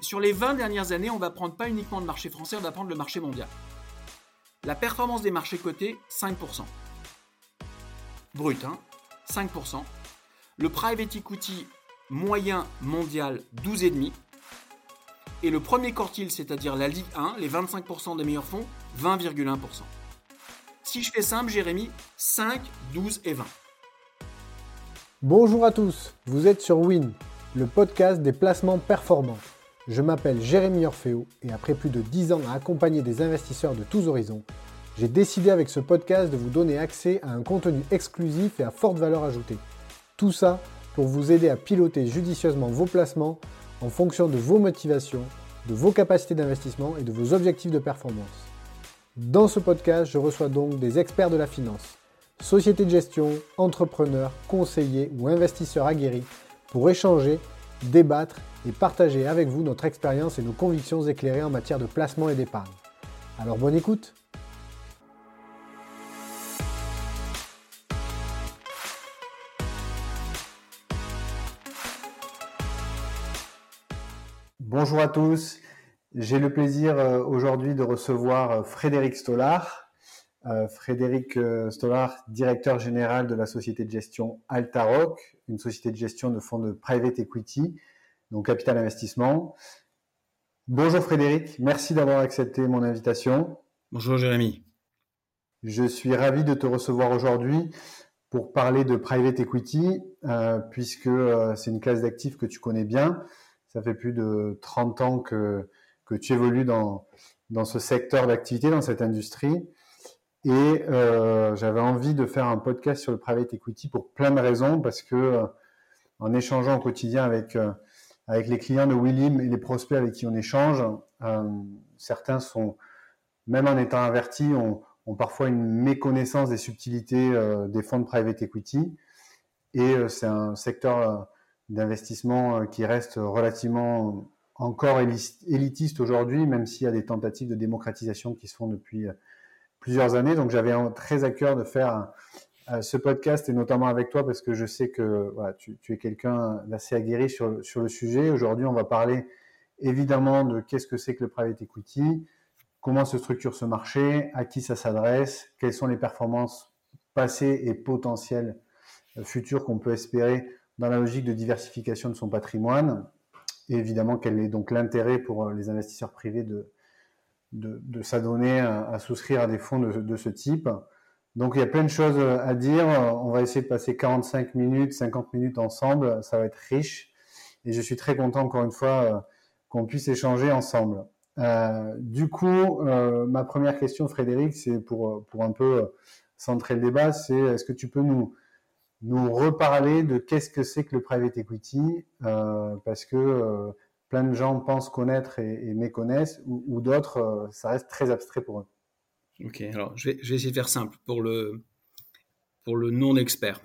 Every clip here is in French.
sur les 20 dernières années, on va prendre pas uniquement le marché français, on va prendre le marché mondial. La performance des marchés cotés, 5%. Brut, hein 5%. Le private equity moyen mondial, 12,5%. Et le premier quartile, c'est-à-dire la Ligue 1, les 25% des meilleurs fonds, 20,1%. Si je fais simple, Jérémy, 5, 12 et 20. Bonjour à tous, vous êtes sur Win, le podcast des placements performants. Je m'appelle Jérémy Orfeo et après plus de 10 ans à accompagner des investisseurs de tous horizons, j'ai décidé avec ce podcast de vous donner accès à un contenu exclusif et à forte valeur ajoutée. Tout ça pour vous aider à piloter judicieusement vos placements en fonction de vos motivations, de vos capacités d'investissement et de vos objectifs de performance. Dans ce podcast, je reçois donc des experts de la finance, sociétés de gestion, entrepreneurs, conseillers ou investisseurs aguerris pour échanger, débattre et partager avec vous notre expérience et nos convictions éclairées en matière de placement et d'épargne. Alors bonne écoute Bonjour à tous, j'ai le plaisir euh, aujourd'hui de recevoir euh, Frédéric Stollard. Euh, Frédéric Stollard, directeur général de la société de gestion Altaroc, une société de gestion de fonds de private equity donc Capital Investissement. Bonjour Frédéric, merci d'avoir accepté mon invitation. Bonjour Jérémy. Je suis ravi de te recevoir aujourd'hui pour parler de private equity, euh, puisque euh, c'est une classe d'actifs que tu connais bien. Ça fait plus de 30 ans que, que tu évolues dans, dans ce secteur d'activité, dans cette industrie. Et euh, j'avais envie de faire un podcast sur le private equity pour plein de raisons, parce que en échangeant au quotidien avec avec les clients de Willim et les prospects avec qui on échange, euh, certains sont, même en étant avertis, ont, parfois une méconnaissance des subtilités euh, des fonds de private equity. Et euh, c'est un secteur d'investissement qui reste relativement encore élitiste aujourd'hui, même s'il y a des tentatives de démocratisation qui se font depuis plusieurs années. Donc j'avais très à cœur de faire ce podcast et notamment avec toi parce que je sais que voilà, tu, tu, es quelqu'un d'assez aguerri sur, sur le sujet. Aujourd'hui, on va parler évidemment de qu'est-ce que c'est que le private equity, comment se structure ce marché, à qui ça s'adresse, quelles sont les performances passées et potentielles euh, futures qu'on peut espérer dans la logique de diversification de son patrimoine. Et évidemment, quel est donc l'intérêt pour euh, les investisseurs privés de, de, s'adonner à, souscrire à des fonds de, ce type. Donc il y a plein de choses à dire. On va essayer de passer 45 minutes, 50 minutes ensemble. Ça va être riche. Et je suis très content encore une fois euh, qu'on puisse échanger ensemble. Euh, du coup, euh, ma première question, Frédéric, c'est pour, pour un peu centrer le débat, c'est est-ce que tu peux nous, nous reparler de qu'est-ce que c'est que le private equity? Parce que plein de gens pensent connaître et, méconnaissent, ou, d'autres, ça reste très abstrait pour eux. Ok, alors je vais, essayer de faire simple pour le, pour le non-expert.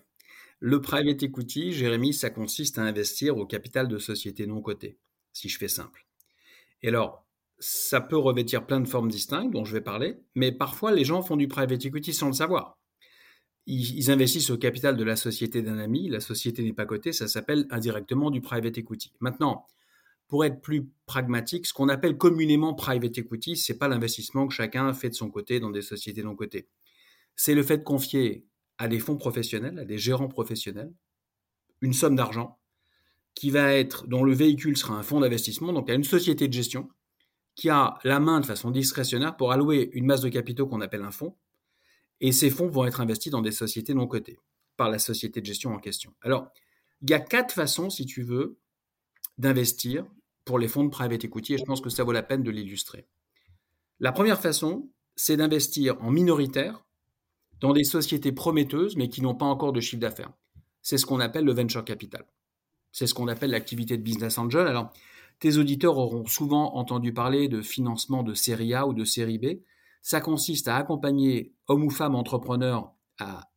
Le private equity, Jérémy, ça consiste à investir au capital de sociétés non cotées, si je fais simple. Et alors, ça peut revêtir plein de formes distinctes dont je vais parler, mais parfois les gens font du private equity sans le savoir. Ils, ils investissent au capital de la société d'un ami, la société n'est pas cotée, ça s'appelle indirectement du private equity. Maintenant, pour être plus pragmatique, ce qu'on appelle communément private equity, c'est pas l'investissement que chacun fait de son côté dans des sociétés non cotées. C'est le fait de confier à des fonds professionnels, à des gérants professionnels, une somme d'argent qui va être, dont le véhicule sera un fonds d'investissement, donc à une société de gestion qui a la main de façon discrétionnaire pour allouer une masse de capitaux qu'on appelle un fonds, et ces fonds vont être investis dans des sociétés non cotées par la société de gestion en question. Alors, il y a quatre façons, si tu veux, d'investir pour les fonds de private equity et je pense que ça vaut la peine de l'illustrer. La première façon, c'est d'investir en minoritaire dans des sociétés prometteuses mais qui n'ont pas encore de chiffre d'affaires. C'est ce qu'on appelle le venture capital. C'est ce qu'on appelle l'activité de business angel. Alors, tes auditeurs auront souvent entendu parler de financement de série A ou de série B. Ça consiste à accompagner hommes ou femmes entrepreneurs à,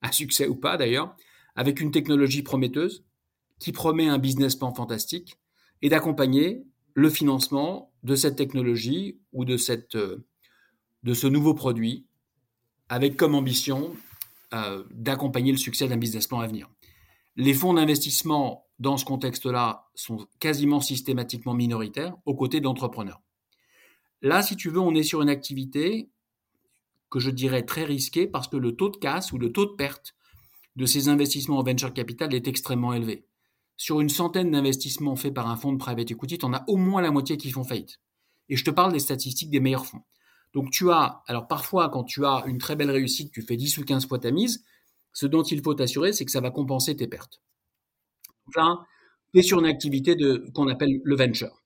à succès ou pas d'ailleurs, avec une technologie prometteuse qui promet un business plan fantastique et d'accompagner le financement de cette technologie ou de, cette, euh, ce nouveau produit avec comme ambition euh, d'accompagner le succès d'un business plan à venir. Les fonds d'investissement dans ce contexte-là, sont quasiment systématiquement minoritaires aux côtés d'entrepreneurs. Là, si tu veux, on est sur une activité que je dirais très risquée parce que le taux de casse ou le taux de perte de ces investissements en venture capital est extrêmement élevé. Sur une centaine d'investissements faits par un fonds de private equity, tu en as au moins la moitié qui font faillite. Et je te parle des statistiques des meilleurs fonds. Donc tu as, alors parfois quand tu as une très belle réussite, tu fais 10 ou 15 fois ta mise, ce dont il faut t'assurer, c'est que ça va compenser tes pertes. Là, tu es sur une activité qu'on appelle le venture.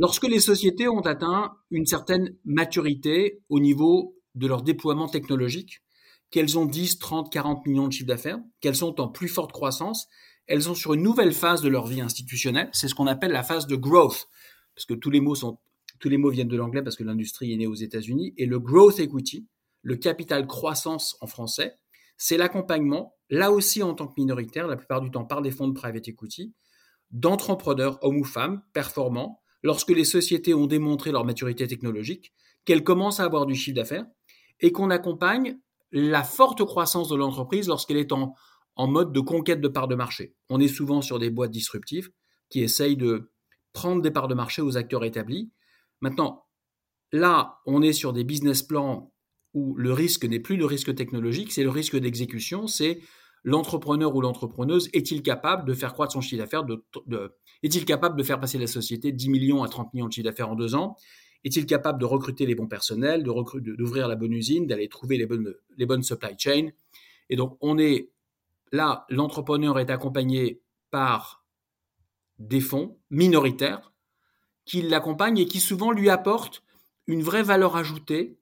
Lorsque les sociétés ont atteint une certaine maturité au niveau de leur déploiement technologique, qu'elles ont 10, 30, 40 millions de chiffre d'affaires, qu'elles sont en plus forte croissance, elles sont sur une nouvelle phase de leur vie institutionnelle, c'est ce qu'on appelle la phase de growth, parce que tous les mots sont tous les mots viennent de l'anglais parce que l'industrie est née aux États-Unis. Et le growth equity, le capital croissance en français, c'est l'accompagnement, là aussi en tant que minoritaire, la plupart du temps par des fonds de private equity, d'entrepreneurs, hommes ou femmes, performants, lorsque les sociétés ont démontré leur maturité technologique, qu'elles commencent à avoir du chiffre d'affaires et qu'on accompagne la forte croissance de l'entreprise lorsqu'elle est en, en mode de conquête de parts de marché. On est souvent sur des boîtes disruptives qui essayent de prendre des parts de marché aux acteurs établis. Maintenant, là, on est sur des business plans où le risque n'est plus le risque technologique, c'est le risque d'exécution, c'est l'entrepreneur ou l'entrepreneuse est-il capable de faire croître son chiffre d'affaires, de, est-il capable de faire passer la société de 10 millions à 30 millions de chiffre d'affaires en deux ans? Est-il capable de recruter les bons personnels, d'ouvrir la bonne usine, d'aller trouver les bonnes, les bonnes supply chains? Et donc, on est là, l'entrepreneur est accompagné par des fonds minoritaires qui l'accompagnent et qui souvent lui apportent une vraie valeur ajoutée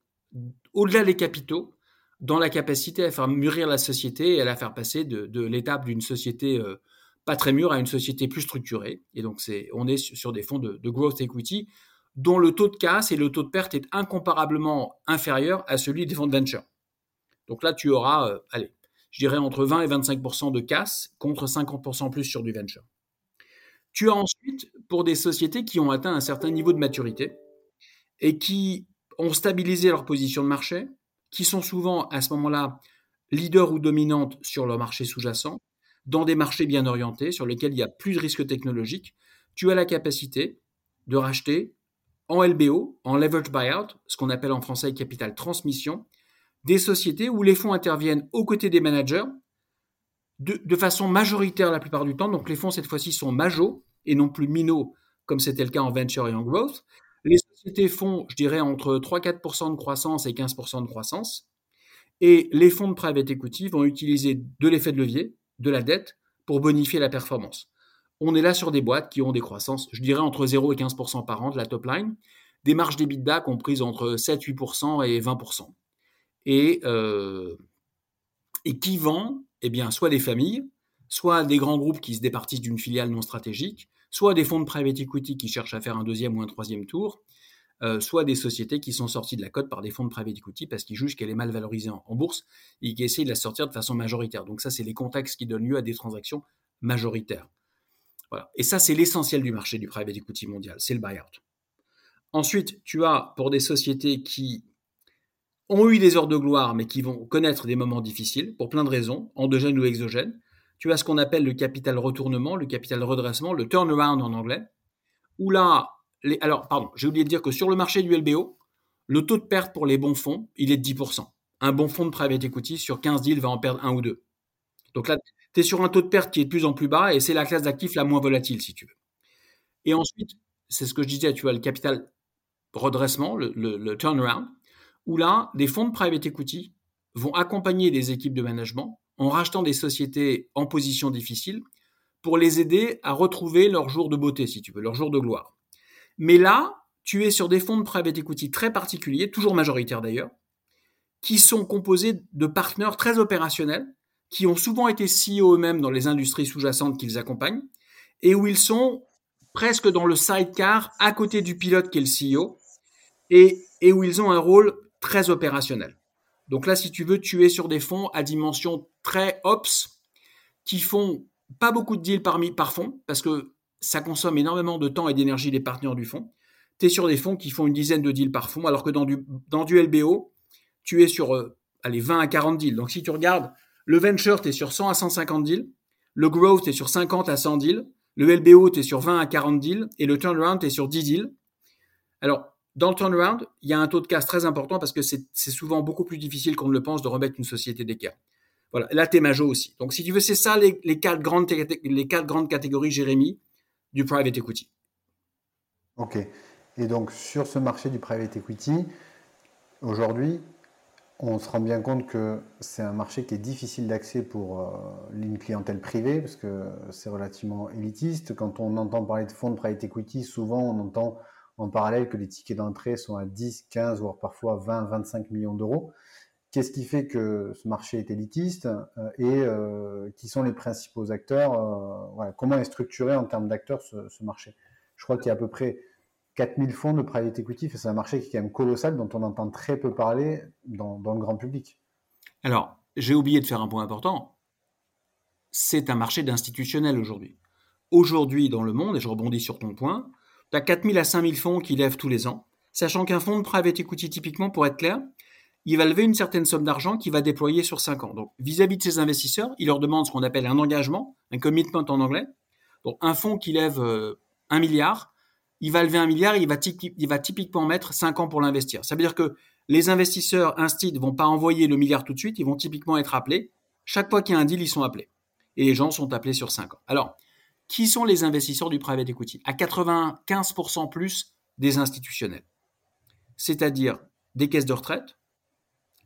au-delà des capitaux dans la capacité à faire mûrir la société et à la faire passer de, l'étape d'une société euh, pas très mûre à une société plus structurée. Et donc, on est sur des fonds de, de growth equity dont le taux de casse et le taux de perte est incomparablement inférieur à celui des fonds de venture. Donc là, tu auras, euh, allez, je dirais entre 20 et 25 de casse contre 50 plus sur du venture. Tu as ensuite, pour des sociétés qui ont atteint un certain niveau de maturité et qui ont stabilisé leur position de marché, qui sont souvent à ce moment-là leaders ou dominantes sur leur marché sous-jacent, dans des marchés bien orientés sur lesquels il y a plus de risques technologiques, tu as la capacité de racheter en LBO, en leverage buyout, ce qu'on appelle en français capital transmission, des sociétés où les fonds interviennent aux côtés des managers de, façon majoritaire la plupart du temps. Donc les fonds cette fois-ci sont majos et non plus minaux comme c'était le cas en venture et en growth. Les sociétés font, je dirais, entre 3-4% de croissance et 15% de croissance. Et les fonds de private equity vont utiliser de l'effet de levier, de la dette, pour bonifier la performance on est là sur des boîtes qui ont des croissances, je dirais, entre 0 et 15% par an de la top line, des marges d'EBITDA comprises entre 7, 8% et 20%. Et, euh, et qui vend eh bien, soit des familles, soit des grands groupes qui se départissent d'une filiale non stratégique, soit des fonds de private equity qui cherchent à faire un deuxième ou un troisième tour, euh, soit des sociétés qui sont sorties de la cote par des fonds de private equity parce qu'ils jugent qu'elle est mal valorisée en, bourse et qui essayent de la sortir de façon majoritaire. Donc ça, c'est les contextes qui donnent lieu à des transactions majoritaires. Et ça, c'est l'essentiel du marché du private equity mondial, c'est le buyout. Ensuite, tu as pour des sociétés qui ont eu des heures de gloire, mais qui vont connaître des moments difficiles, pour plein de raisons, endogènes ou exogènes, tu as ce qu'on appelle le capital retournement, le capital redressement, le turnaround en anglais, où là, alors, pardon, j'ai oublié de dire que sur le marché du LBO, le taux de perte pour les bons fonds, il est de 10%. Un bon fonds de private equity, sur 15 deals, va en perdre un ou deux. Donc là, tu es sur un taux de perte qui est de plus en plus bas et c'est la classe d'actifs la moins volatile, si tu veux. Et ensuite, c'est ce que je disais, tu as le capital redressement, le, turnaround, où là, des fonds de private equity vont accompagner des équipes de management en rachetant des sociétés en position difficile pour les aider à retrouver leur jour de beauté, si tu veux, leur jour de gloire. Mais là, tu es sur des fonds de private equity très particuliers, toujours majoritaires d'ailleurs, qui sont composés de partenaires très opérationnels qui ont souvent été CEO eux-mêmes dans les industries sous-jacentes qu'ils accompagnent, et où ils sont presque dans le sidecar à côté du pilote qui est le CEO, et, et où ils ont un rôle très opérationnel. Donc là, si tu veux, tu es sur des fonds à dimension très ops, qui font pas beaucoup de deals par, par fonds, parce que ça consomme énormément de temps et d'énergie des partenaires du fonds. Tu es sur des fonds qui font une dizaine de deals par fonds, alors que dans du, dans du LBO, tu es sur euh, allez, 20 à 40 deals. Donc si tu regardes le venture, tu es sur 100 à 150 deals. Le growth est sur 50 à 100 deals. Le LBO est sur 20 à 40 deals. Et le turnaround est sur 10 deals. Alors, dans le turnaround, il y a un taux de casse très important parce que c'est souvent beaucoup plus difficile qu'on ne le pense de remettre une société d'équerre. Voilà, là, t'es major aussi. Donc, si tu veux, c'est ça les, quatre grandes, les quatre grandes catégories, Jérémy, du private equity. OK. Et donc, sur ce marché du private equity, aujourd'hui, on se rend bien compte que c'est un marché qui est difficile d'accès pour euh, une clientèle privée parce que c'est relativement élitiste. Quand on entend parler de fonds de private equity, souvent on entend en parallèle que les tickets d'entrée sont à 10, 15, voire parfois 20, 25 millions d'euros. Qu'est-ce qui fait que ce marché est élitiste euh, et euh, qui sont les principaux acteurs Comment est structuré en termes d'acteurs ce, marché? Je crois qu'il y a à peu près 4000 fonds de private equity, c'est un marché qui est quand même colossal, dont on entend très peu parler dans, le grand public. Alors, j'ai oublié de faire un point important. C'est un marché d'institutionnel aujourd'hui. Aujourd'hui, dans le monde, et je rebondis sur ton point, tu as 4000 à 5000 fonds qui lèvent tous les ans, sachant qu'un fonds de private equity, typiquement, pour être clair, il va lever une certaine somme d'argent qu'il va déployer sur 5 ans. Donc, vis-à-vis de ses investisseurs, il leur demande ce qu'on appelle un engagement, un commitment en anglais. Donc, un fonds qui lève euh, un milliard, il va lever un milliard, il va, il va typiquement mettre 5 ans pour l'investir. Ça veut dire que les investisseurs ne vont pas envoyer le milliard tout de suite, ils vont typiquement être appelés. Chaque fois qu'il y a un deal, ils sont appelés. Et les gens sont appelés sur 5 ans. Alors, qui sont les investisseurs du private equity? À 95% plus des institutionnels. C'est-à-dire des caisses de retraite,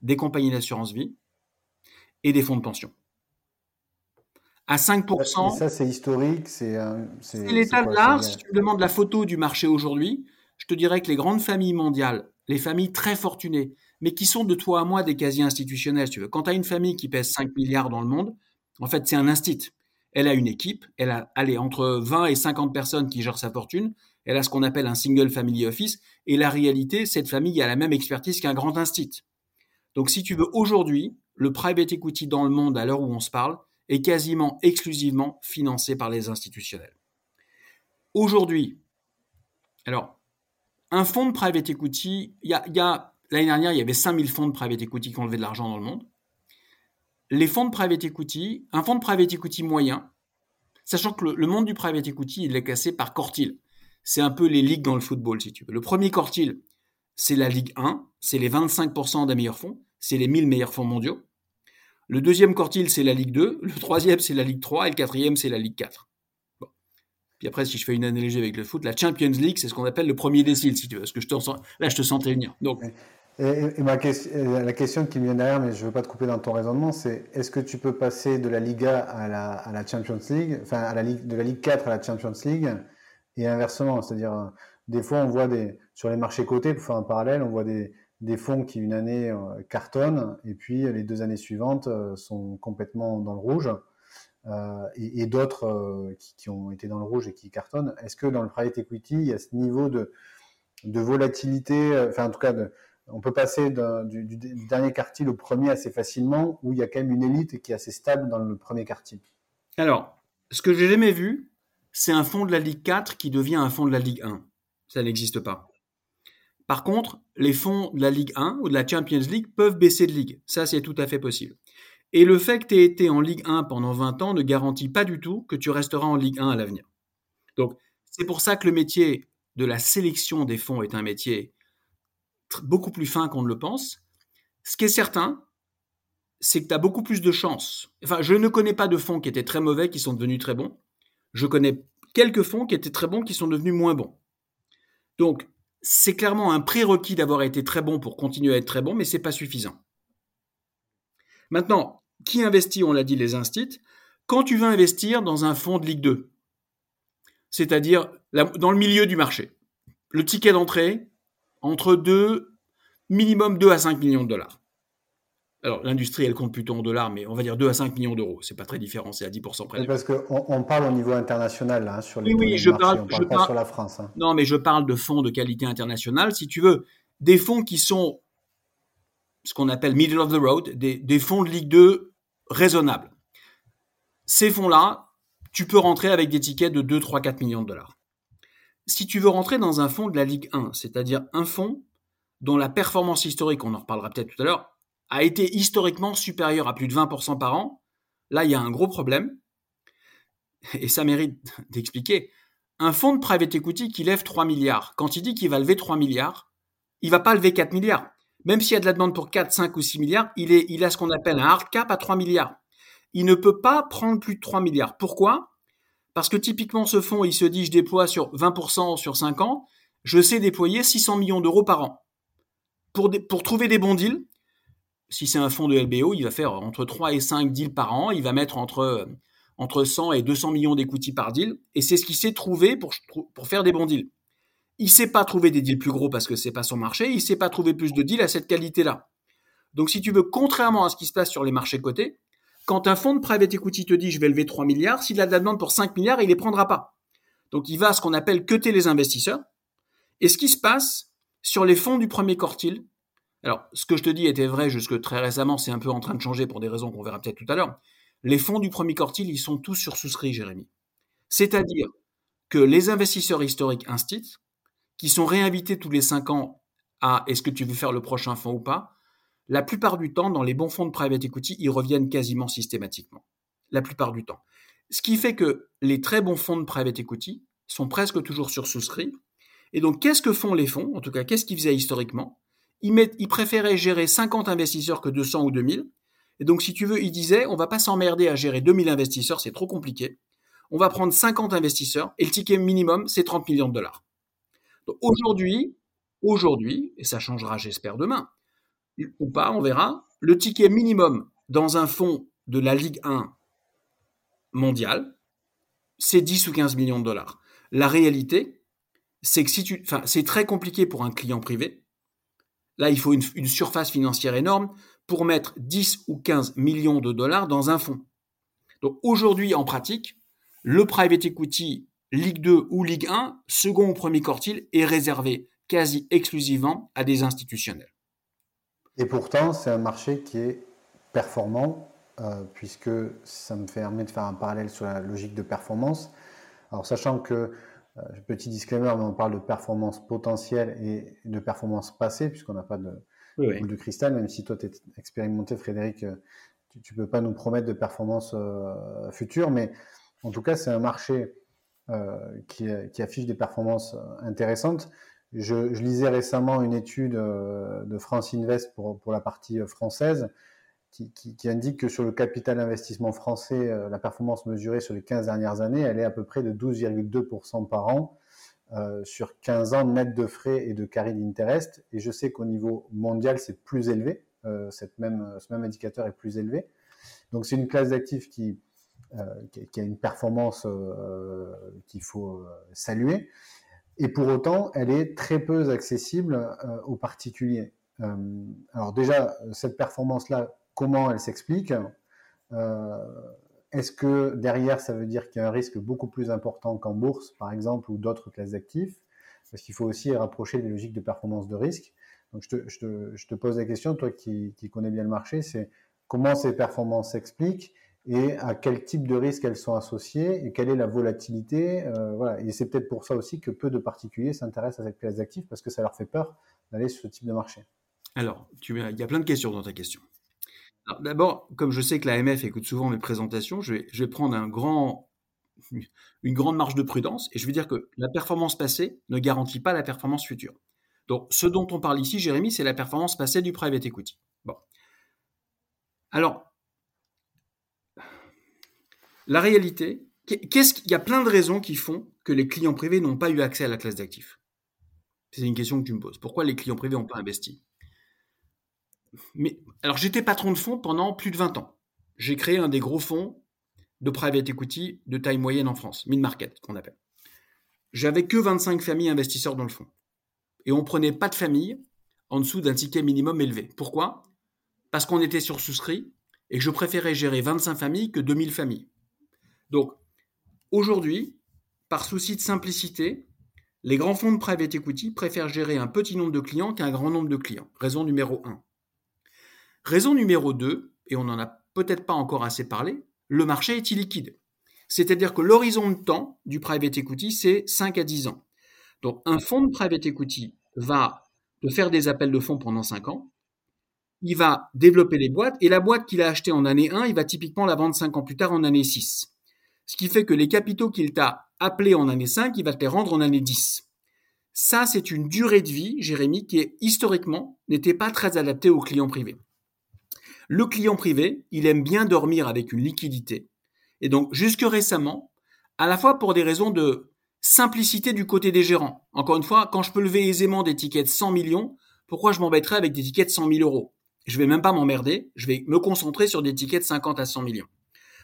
des compagnies d'assurance vie et des fonds de pension à 5%. ça, c'est historique. C'est l'état de l'art. Si tu me demandes la photo du marché aujourd'hui, je te dirais que les grandes familles mondiales, les familles très fortunées, mais qui sont de toi à moi des quasi-institutionnels, tu veux. Quand tu as une famille qui pèse 5 milliards dans le monde, en fait, c'est un instit. Elle a une équipe, elle a allez, entre 20 et 50 personnes qui gèrent sa fortune, elle a ce qu'on appelle un single family office, et la réalité, cette famille a la même expertise qu'un grand instit. Donc si tu veux, aujourd'hui, le private equity dans le monde, à l'heure où on se parle, est quasiment exclusivement financé par les institutionnels. Aujourd'hui, alors, un fonds de private equity, il y a, l'année dernière, il y avait 5000 fonds de private equity qui ont levé de l'argent dans le monde. Les fonds de private equity, un fonds de private equity moyen, sachant que le, monde du private equity, il est cassé par quartile. C'est un peu les ligues dans le football, si tu veux. Le premier quartile, c'est la Ligue 1, c'est les 25% des meilleurs fonds, c'est les 1000 meilleurs fonds mondiaux. Le deuxième quartile, c'est la Ligue 2. Le troisième, c'est la Ligue 3. Et le quatrième, c'est la Ligue 4. Puis après, si je fais une analogie avec le foot, la Champions League, c'est ce qu'on appelle le premier décile, si tu veux. Parce que je te sens, là, je te sentais venir. Donc, et, la question qui me vient derrière, mais je ne veux pas te couper dans ton raisonnement, c'est est-ce que tu peux passer de la Liga à la, Champions League, enfin Ligue, de la Ligue 4 à la Champions League, et inversement, c'est-à-dire des fois on voit sur les marchés cotés, pour faire un parallèle, on voit des, fonds qui une année euh, cartonnent et puis les deux années suivantes euh, sont complètement dans le rouge euh, et, d'autres qui, ont été dans le rouge et qui cartonnent. Est-ce que dans le private equity, il y a ce niveau de, de volatilité, enfin en tout cas, on peut passer du, dernier quartile au premier assez facilement ou il y a quand même une élite qui est assez stable dans le premier quartile Alors, ce que j'ai jamais vu, c'est un fonds de la Ligue 4 qui devient un fonds de la Ligue 1. Ça n'existe pas. Par contre, les fonds de la Ligue 1 ou de la Champions League peuvent baisser de ligue. Ça, c'est tout à fait possible. Et le fait que tu aies été en Ligue 1 pendant 20 ans ne garantit pas du tout que tu resteras en Ligue 1 à l'avenir. Donc, c'est pour ça que le métier de la sélection des fonds est un métier beaucoup plus fin qu'on ne le pense. Ce qui est certain, c'est que tu as beaucoup plus de chances. Enfin, je ne connais pas de fonds qui étaient très mauvais qui sont devenus très bons. Je connais quelques fonds qui étaient très bons qui sont devenus moins bons. Donc, c'est clairement un prérequis d'avoir été très bon pour continuer à être très bon, mais c'est pas suffisant. Maintenant, qui investit On l'a dit, les instits? Quand tu veux investir dans un fonds de Ligue 2, c'est-à-dire dans le milieu du marché, le ticket d'entrée entre 2, minimum 2 à 5 millions de dollars. Alors, l'industrie, elle compte plutôt en dollars, mais on va dire 2 à 5 millions d'euros. C'est pas très différent, c'est à 10% près. parce qu'on on parle au niveau international, là, hein, sur les oui, oui, je parle, on parle pas sur la France. Hein. Non, mais je parle de fonds de qualité internationale. Si tu veux, des fonds qui sont ce qu'on appelle middle of the road, des, des fonds de Ligue 2 raisonnables. Ces fonds-là, tu peux rentrer avec des tickets de 2, 3, 4 millions de dollars. Si tu veux rentrer dans un fonds de la Ligue 1, c'est-à-dire un fonds dont la performance historique, on en reparlera peut-être tout à l'heure, a été historiquement supérieur à plus de 20% par an, là, il y a un gros problème. et ça mérite d'expliquer, un fonds de private equity qui lève 3 milliards, quand il dit qu'il va lever 3 milliards, il va pas lever 4 milliards. Même s'il y a de la demande pour 4, 5 ou 6 milliards, il, il a ce qu'on appelle un hard cap à 3 milliards. Il ne peut pas prendre plus de 3 milliards. Pourquoi? Parce que typiquement, ce fonds, il se dit, je déploie sur 20% sur 5 ans, je sais déployer 600 millions d'euros par an. Pour, trouver des bons deals, si c'est un fonds de LBO, il va faire entre 3 et 5 deals par an, il va mettre entre entre 100 et 200 millions d'equity par deal, et c'est ce qu'il s'est trouvé pour, pour faire des bons deals. Il sait pas trouver des deals plus gros parce que c'est pas son marché, il sait pas trouver plus de deals à cette qualité-là. Donc si tu veux, contrairement à ce qui se passe sur les marchés cotés, quand un fonds de private equity te dit je vais lever 3 milliards, s'il a de la demande pour 5 milliards, il les prendra pas. Donc il va à ce qu'on appelle cuter les investisseurs. Et ce qui se passe sur les fonds du premier quartile, alors ce que je te dis était vrai jusque très récemment, c'est un peu en train de changer pour des raisons qu'on verra peut-être tout à l'heure, les fonds du premier quartile, ils sont tous sur souscrits, Jérémy. C'est-à-dire que les investisseurs historiques instits, qui sont réinvités tous les cinq ans à est-ce que tu veux faire le prochain fonds ou pas, la plupart du temps, dans les bons fonds de private equity, ils reviennent quasiment systématiquement. La plupart du temps. Ce qui fait que les très bons fonds de private equity sont presque toujours sur souscrits. Et donc, qu'est-ce que font les fonds? En tout cas, qu'est-ce qu'ils faisaient historiquement? Ils, ils préféraient gérer 50 investisseurs que 200 ou 2000 et donc, si tu veux, il disait, on va pas s'emmerder à gérer 2000 investisseurs, c'est trop compliqué. On va prendre 50 investisseurs et le ticket minimum, c'est 30 millions de dollars. Aujourd'hui, aujourd'hui, et ça changera, j'espère, demain, ou pas, on verra, le ticket minimum dans un fonds de la Ligue 1 mondiale, c'est 10 ou 15 millions de dollars. La réalité, c'est que si tu, enfin, c'est très compliqué pour un client privé. Là, il faut une, surface financière énorme pour mettre 10 ou 15 millions de dollars dans un fonds. Donc aujourd'hui, en pratique, le private equity Ligue 2 ou Ligue 1, second ou premier quartile, est réservé quasi exclusivement à des institutionnels. Et pourtant, c'est un marché qui est performant, euh, puisque ça me permet de faire un parallèle sur la logique de performance. Alors, sachant que, euh, petit disclaimer, on parle de performance potentielle et de performance passée, puisqu'on n'a pas de, oui, de cristal, même si toi tu es expérimenté, Frédéric, euh, tu ne peux pas nous promettre de performances euh, futures, mais en tout cas, c'est un marché qui, affiche des performances intéressantes. Je, lisais récemment une étude de France Invest pour, pour la partie française qui, qui, indique que sur le capital investissement français, la performance mesurée sur les 15 dernières années, elle est à peu près de 12,2% par an euh, sur 15 ans net de frais et de carry d'interest. Et je sais qu'au niveau mondial, c'est plus élevé. Euh, cette même, ce même indicateur est plus élevé. Donc c'est une classe d'actifs qui, euh, qui, a une performance qu'il faut saluer. Et pour autant, elle est très peu accessible aux particuliers. alors déjà, cette performance-là, comment elle s'explique? Est-ce que derrière, ça veut dire qu'il y a un risque beaucoup plus important qu'en bourse, par exemple, ou d'autres classes d'actifs? Parce qu'il faut aussi rapprocher les logiques de performance de risque. Donc, je te, pose la question, toi qui, connais bien le marché, c'est comment ces performances s'expliquent? Et à quel type de risque elles sont associées et quelle est la volatilité. Euh, voilà. Et c'est peut-être pour ça aussi que peu de particuliers s'intéressent à cette classe d'actifs parce que ça leur fait peur d'aller sur ce type de marché. Alors, tu, il y a plein de questions dans ta question. D'abord, comme je sais que l'AMF écoute souvent mes présentations, je vais, prendre une grande marge de prudence et je vais dire que la performance passée ne garantit pas la performance future. Donc, ce dont on parle ici, Jérémy, c'est la performance passée du private equity. Bon. Alors, la réalité, qu'est-ce qu'il y a plein de raisons qui font que les clients privés n'ont pas eu accès à la classe d'actifs? C'est une question que tu me poses. Pourquoi les clients privés n'ont pas investi? Mais alors j'étais patron de fonds pendant plus de 20 ans. J'ai créé un des gros fonds de private equity de taille moyenne en France, mid-market qu'on appelle. J'avais que 25 familles investisseurs dans le fonds. Et on prenait pas de famille en dessous d'un ticket minimum élevé. Pourquoi? Parce qu'on était sur souscrit et que je préférais gérer 25 familles que 2000 familles. Donc, aujourd'hui, par souci de simplicité, les grands fonds de private equity préfèrent gérer un petit nombre de clients qu'un grand nombre de clients. Raison numéro 1. Raison numéro 2, et on n'en a peut-être pas encore assez parlé, le marché est illiquide. C'est-à-dire que l'horizon de temps du private equity, c'est 5 à 10 ans. Donc un fonds de private equity va te faire des appels de fonds pendant 5 ans, il va développer les boîtes, et la boîte qu'il a achetée en année 1, il va typiquement la vendre 5 ans plus tard en année 6. Ce qui fait que les capitaux qu'il t'a appelés en année 5, il va te les rendre en année 10. Ça, c'est une durée de vie, Jérémy, qui historiquement n'était pas très adaptée aux clients privés. Le client privé, il aime bien dormir avec une liquidité. Et donc, jusque récemment, à la fois pour des raisons de simplicité du côté des gérants. Encore une fois, quand je peux lever aisément des tickets de 100 millions, pourquoi je m'embêterais avec des tickets de 100 000 euros? Je vais même pas m'emmerder, je vais me concentrer sur des tickets de 50 à 100 millions.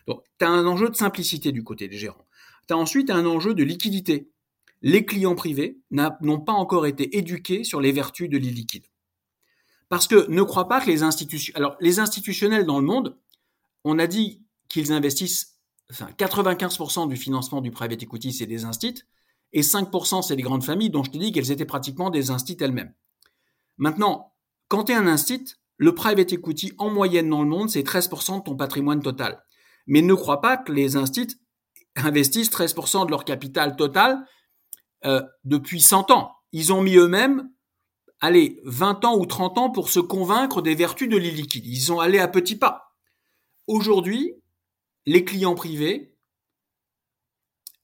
Donc, tu as un enjeu de simplicité du côté des gérants. Tu as ensuite un enjeu de liquidité. Les clients privés n'ont pas encore été éduqués sur les vertus de l'illiquide. Parce que ne crois pas que les institutions... Alors, les institutionnels dans le monde, on a dit qu'ils investissent... Enfin, 95% du financement du private equity, c'est des instituts, et 5% c'est des grandes familles dont je te dis qu'elles étaient pratiquement des instituts elles-mêmes. Maintenant, quand tu es un institut, le private equity en moyenne dans le monde, c'est 13% de ton patrimoine total. Mais ne crois pas que les instituts investissent 13% de leur capital total euh, depuis 100 ans. Ils ont mis eux-mêmes allez, 20 ans ou 30 ans pour se convaincre des vertus de l'illiquide. Ils ont allé à petits pas. Aujourd'hui, les clients privés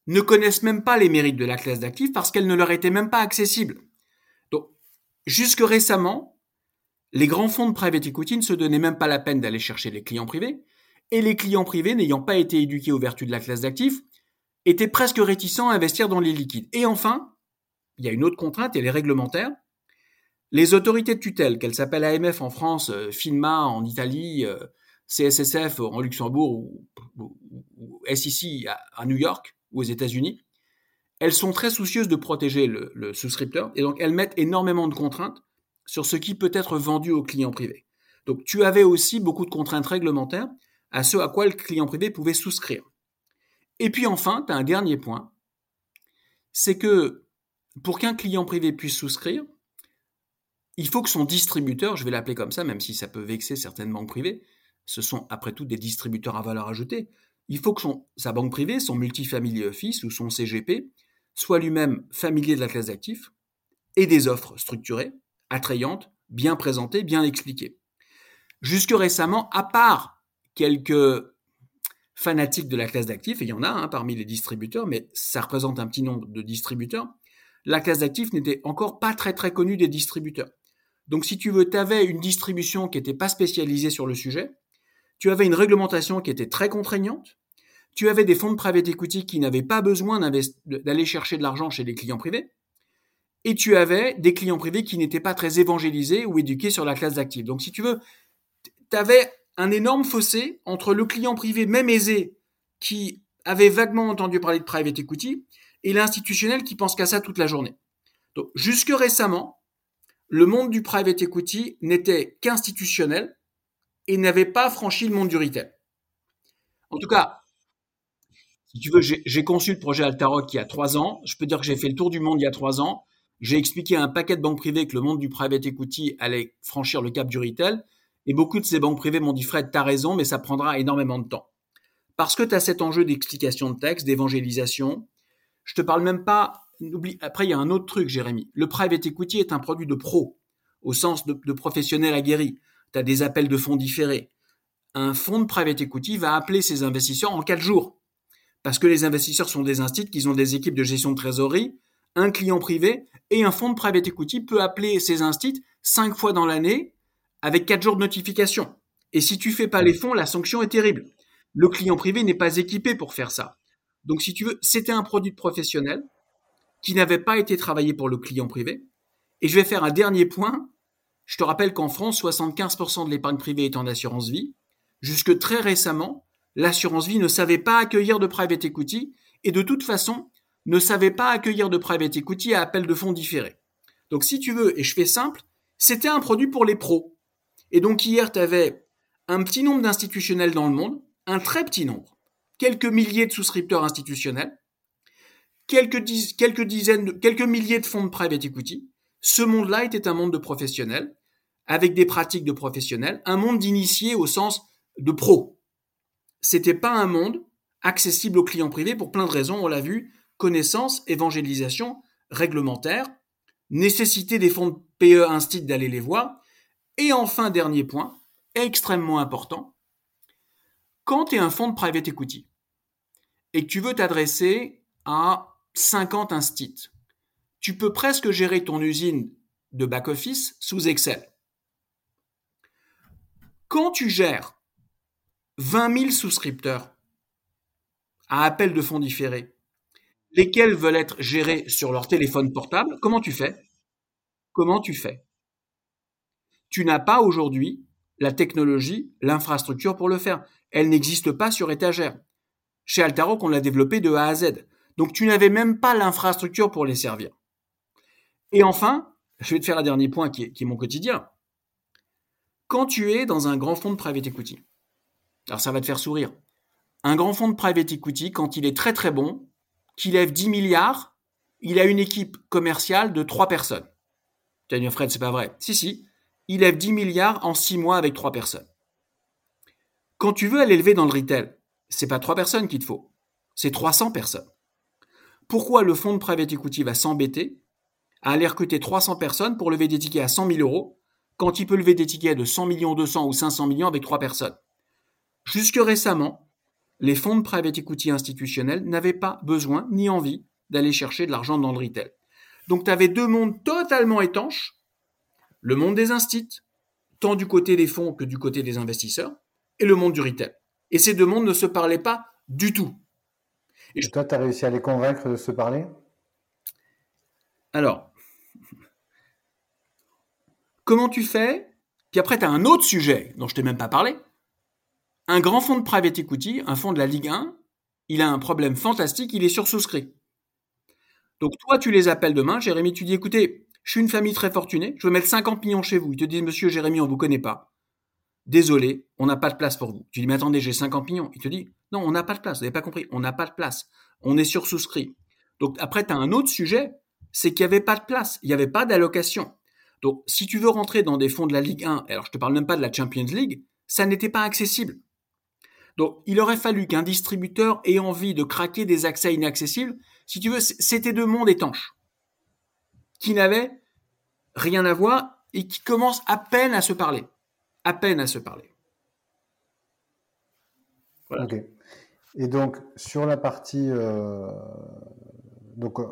ne connaissent même pas les mérites de la classe d'actifs parce qu'elle ne leur était même pas accessible. Donc, jusque récemment, les grands fonds de private equity ne se donnaient même pas la peine d'aller chercher les clients privés, et les clients privés, n'ayant pas été éduqués aux vertus de la classe d'actifs, étaient presque réticents à investir dans les liquides. Et enfin, il y a une autre contrainte, elle est réglementaire. Les autorités de tutelle, qu'elles s'appellent AMF en France, euh, FINMA en Italie, euh, CSSF en Luxembourg ou, SEC à, New York ou aux États-Unis, elles sont très soucieuses de protéger le, le, souscripteur et donc elles mettent énormément de contraintes sur ce qui peut être vendu aux clients privés. Donc tu avais aussi beaucoup de contraintes réglementaires à ce à quoi le client privé pouvait souscrire. Et puis enfin, tu as un dernier point, c'est que pour qu'un client privé puisse souscrire, il faut que son distributeur, je vais l'appeler comme ça, même si ça peut vexer certaines banques privées, ce sont après tout des distributeurs à valeur ajoutée, il faut que sa banque privée, son multifamily office ou son CGP, soit lui-même familier de la classe d'actifs et des offres structurées, attrayantes, bien présentées, bien expliquées. Jusque récemment, à part quelques fanatiques de la classe d'actifs, et il y en a hein, parmi les distributeurs, mais ça représente un petit nombre de distributeurs, la classe d'actifs n'était encore pas très très connue des distributeurs. Donc si tu veux, tu avais une distribution qui n'était pas spécialisée sur le sujet, tu avais une réglementation qui était très contraignante, tu avais des fonds de private equity qui n'avaient pas besoin d'aller chercher de l'argent chez les clients privés, et tu avais des clients privés qui n'étaient pas très évangélisés ou éduqués sur la classe d'actifs. Donc si tu veux, tu avais un énorme fossé entre le client privé, même aisé, qui avait vaguement entendu parler de private equity, et l'institutionnel qui pense qu'à ça toute la journée. Jusque récemment, le monde du private equity n'était qu'institutionnel et n'avait pas franchi le monde du retail. En tout cas, si tu veux, j'ai conçu le projet Altaroc il y a trois ans. Je peux dire que j'ai fait le tour du monde il y a trois ans. J'ai expliqué à un paquet de banques privées que le monde du private equity allait franchir le cap du retail. Et beaucoup de ces banques privées m'ont dit Fred, t'as raison, mais ça prendra énormément de temps. Parce que tu as cet enjeu d'explication de texte, d'évangélisation. Je te parle même pas après, il y a un autre truc, Jérémy. Le private equity est un produit de pro, au sens de, professionnel aguerri. Tu as des appels de fonds différés. Un fonds de private equity va appeler ses investisseurs en quatre jours. Parce que les investisseurs sont des instituts qui ont des équipes de gestion de trésorerie, un client privé, et un fonds de private equity peut appeler ses instituts cinq fois dans l'année avec quatre jours de notification. Et si tu fais pas les fonds, la sanction est terrible. Le client privé n'est pas équipé pour faire ça. Donc, si tu veux, c'était un produit professionnel qui n'avait pas été travaillé pour le client privé. Et je vais faire un dernier point. Je te rappelle qu'en France, 75% de l'épargne privée est en assurance vie. Jusque très récemment, l'assurance vie ne savait pas accueillir de private equity et de toute façon ne savait pas accueillir de private equity à appel de fonds différés. Donc si tu veux, et je fais simple, c'était un produit pour les pros. Et donc hier, tu avais un petit nombre d'institutionnels dans le monde, un très petit nombre, quelques milliers de souscripteurs institutionnels, quelques, dizaines, quelques milliers de fonds de private equity. Ce monde-là était un monde de professionnels, avec des pratiques de professionnels, un monde d'initiés au sens de pro. C'était pas un monde accessible aux clients privés pour plein de raisons, on l'a vu, connaissance, évangélisation, réglementaire, nécessité des fonds de PE instit d'aller les voir, et enfin, dernier point, extrêmement important, quand tu es un fonds de private equity et que tu veux t'adresser à 50 instits, tu peux presque gérer ton usine de back-office sous Excel. Quand tu gères 20 000 souscripteurs à appel de fonds différés, lesquels veulent être gérés sur leur téléphone portable, comment tu fais? Comment tu fais? Tu n'as pas aujourd'hui la technologie, l'infrastructure pour le faire. Elle n'existe pas sur étagère. Chez Altaroc, on l'a développé de A à Z. Donc tu n'avais même pas l'infrastructure pour les servir. Et enfin, je vais te faire un dernier point qui est, qui est mon quotidien. Quand tu es dans un grand fonds de private equity, alors ça va te faire sourire. Un grand fonds de private equity, quand il est très très bon, qui lève 10 milliards, il a une équipe commerciale de 3 personnes. Tu as dit, Fred, c'est pas vrai. Si, si. Il lève 10 milliards en 6 mois avec 3 personnes. Quand tu veux aller lever dans le retail, c'est pas 3 personnes qu'il te faut. C'est 300 personnes. Pourquoi le fonds de private equity va s'embêter à aller recruter 300 personnes pour lever des tickets à 100 000 euros quand il peut lever des tickets de 100 millions, 200 ou 500 millions avec 3 personnes? Jusque récemment, les fonds de private equity institutionnels n'avaient pas besoin ni envie d'aller chercher de l'argent dans le retail. Donc tu avais deux mondes totalement étanches, le monde des instituts, tant du côté des fonds que du côté des investisseurs, et le monde du retail. Et ces deux mondes ne se parlaient pas du tout. Et, toi, tu as réussi à les convaincre de se parler? Alors, comment tu fais? Puis après, tu as un autre sujet dont je t'ai même pas parlé, un grand fonds de private equity, un fonds de la Ligue 1, il a un problème fantastique, il est sursouscrit. Donc toi, tu les appelles demain, Jérémy, tu dis, écoutez, je suis une famille très fortunée, je veux mettre 50 millions chez vous. Ils te disent, monsieur Jérémy, on ne vous connaît pas. Désolé, on n'a pas de place pour vous. Tu dis, mais attendez, j'ai 50 millions. Il te dit, non, on n'a pas de place, vous n'avez pas compris, on n'a pas de place. On est sursouscrit. Donc après, tu as un autre sujet, c'est qu'il n'y avait pas de place, il n'y avait pas d'allocation. Donc si tu veux rentrer dans des fonds de la Ligue 1, alors je te parle même pas de la Champions League, ça n'était pas accessible. Donc, il aurait fallu qu'un distributeur ait envie de craquer des accès inaccessibles. Si tu veux, c'était deux mondes étanches qui n'avaient rien à voir et qui commencent à peine à se parler. À peine à se parler. Ok. Et donc, sur la partie. Euh, donc, euh,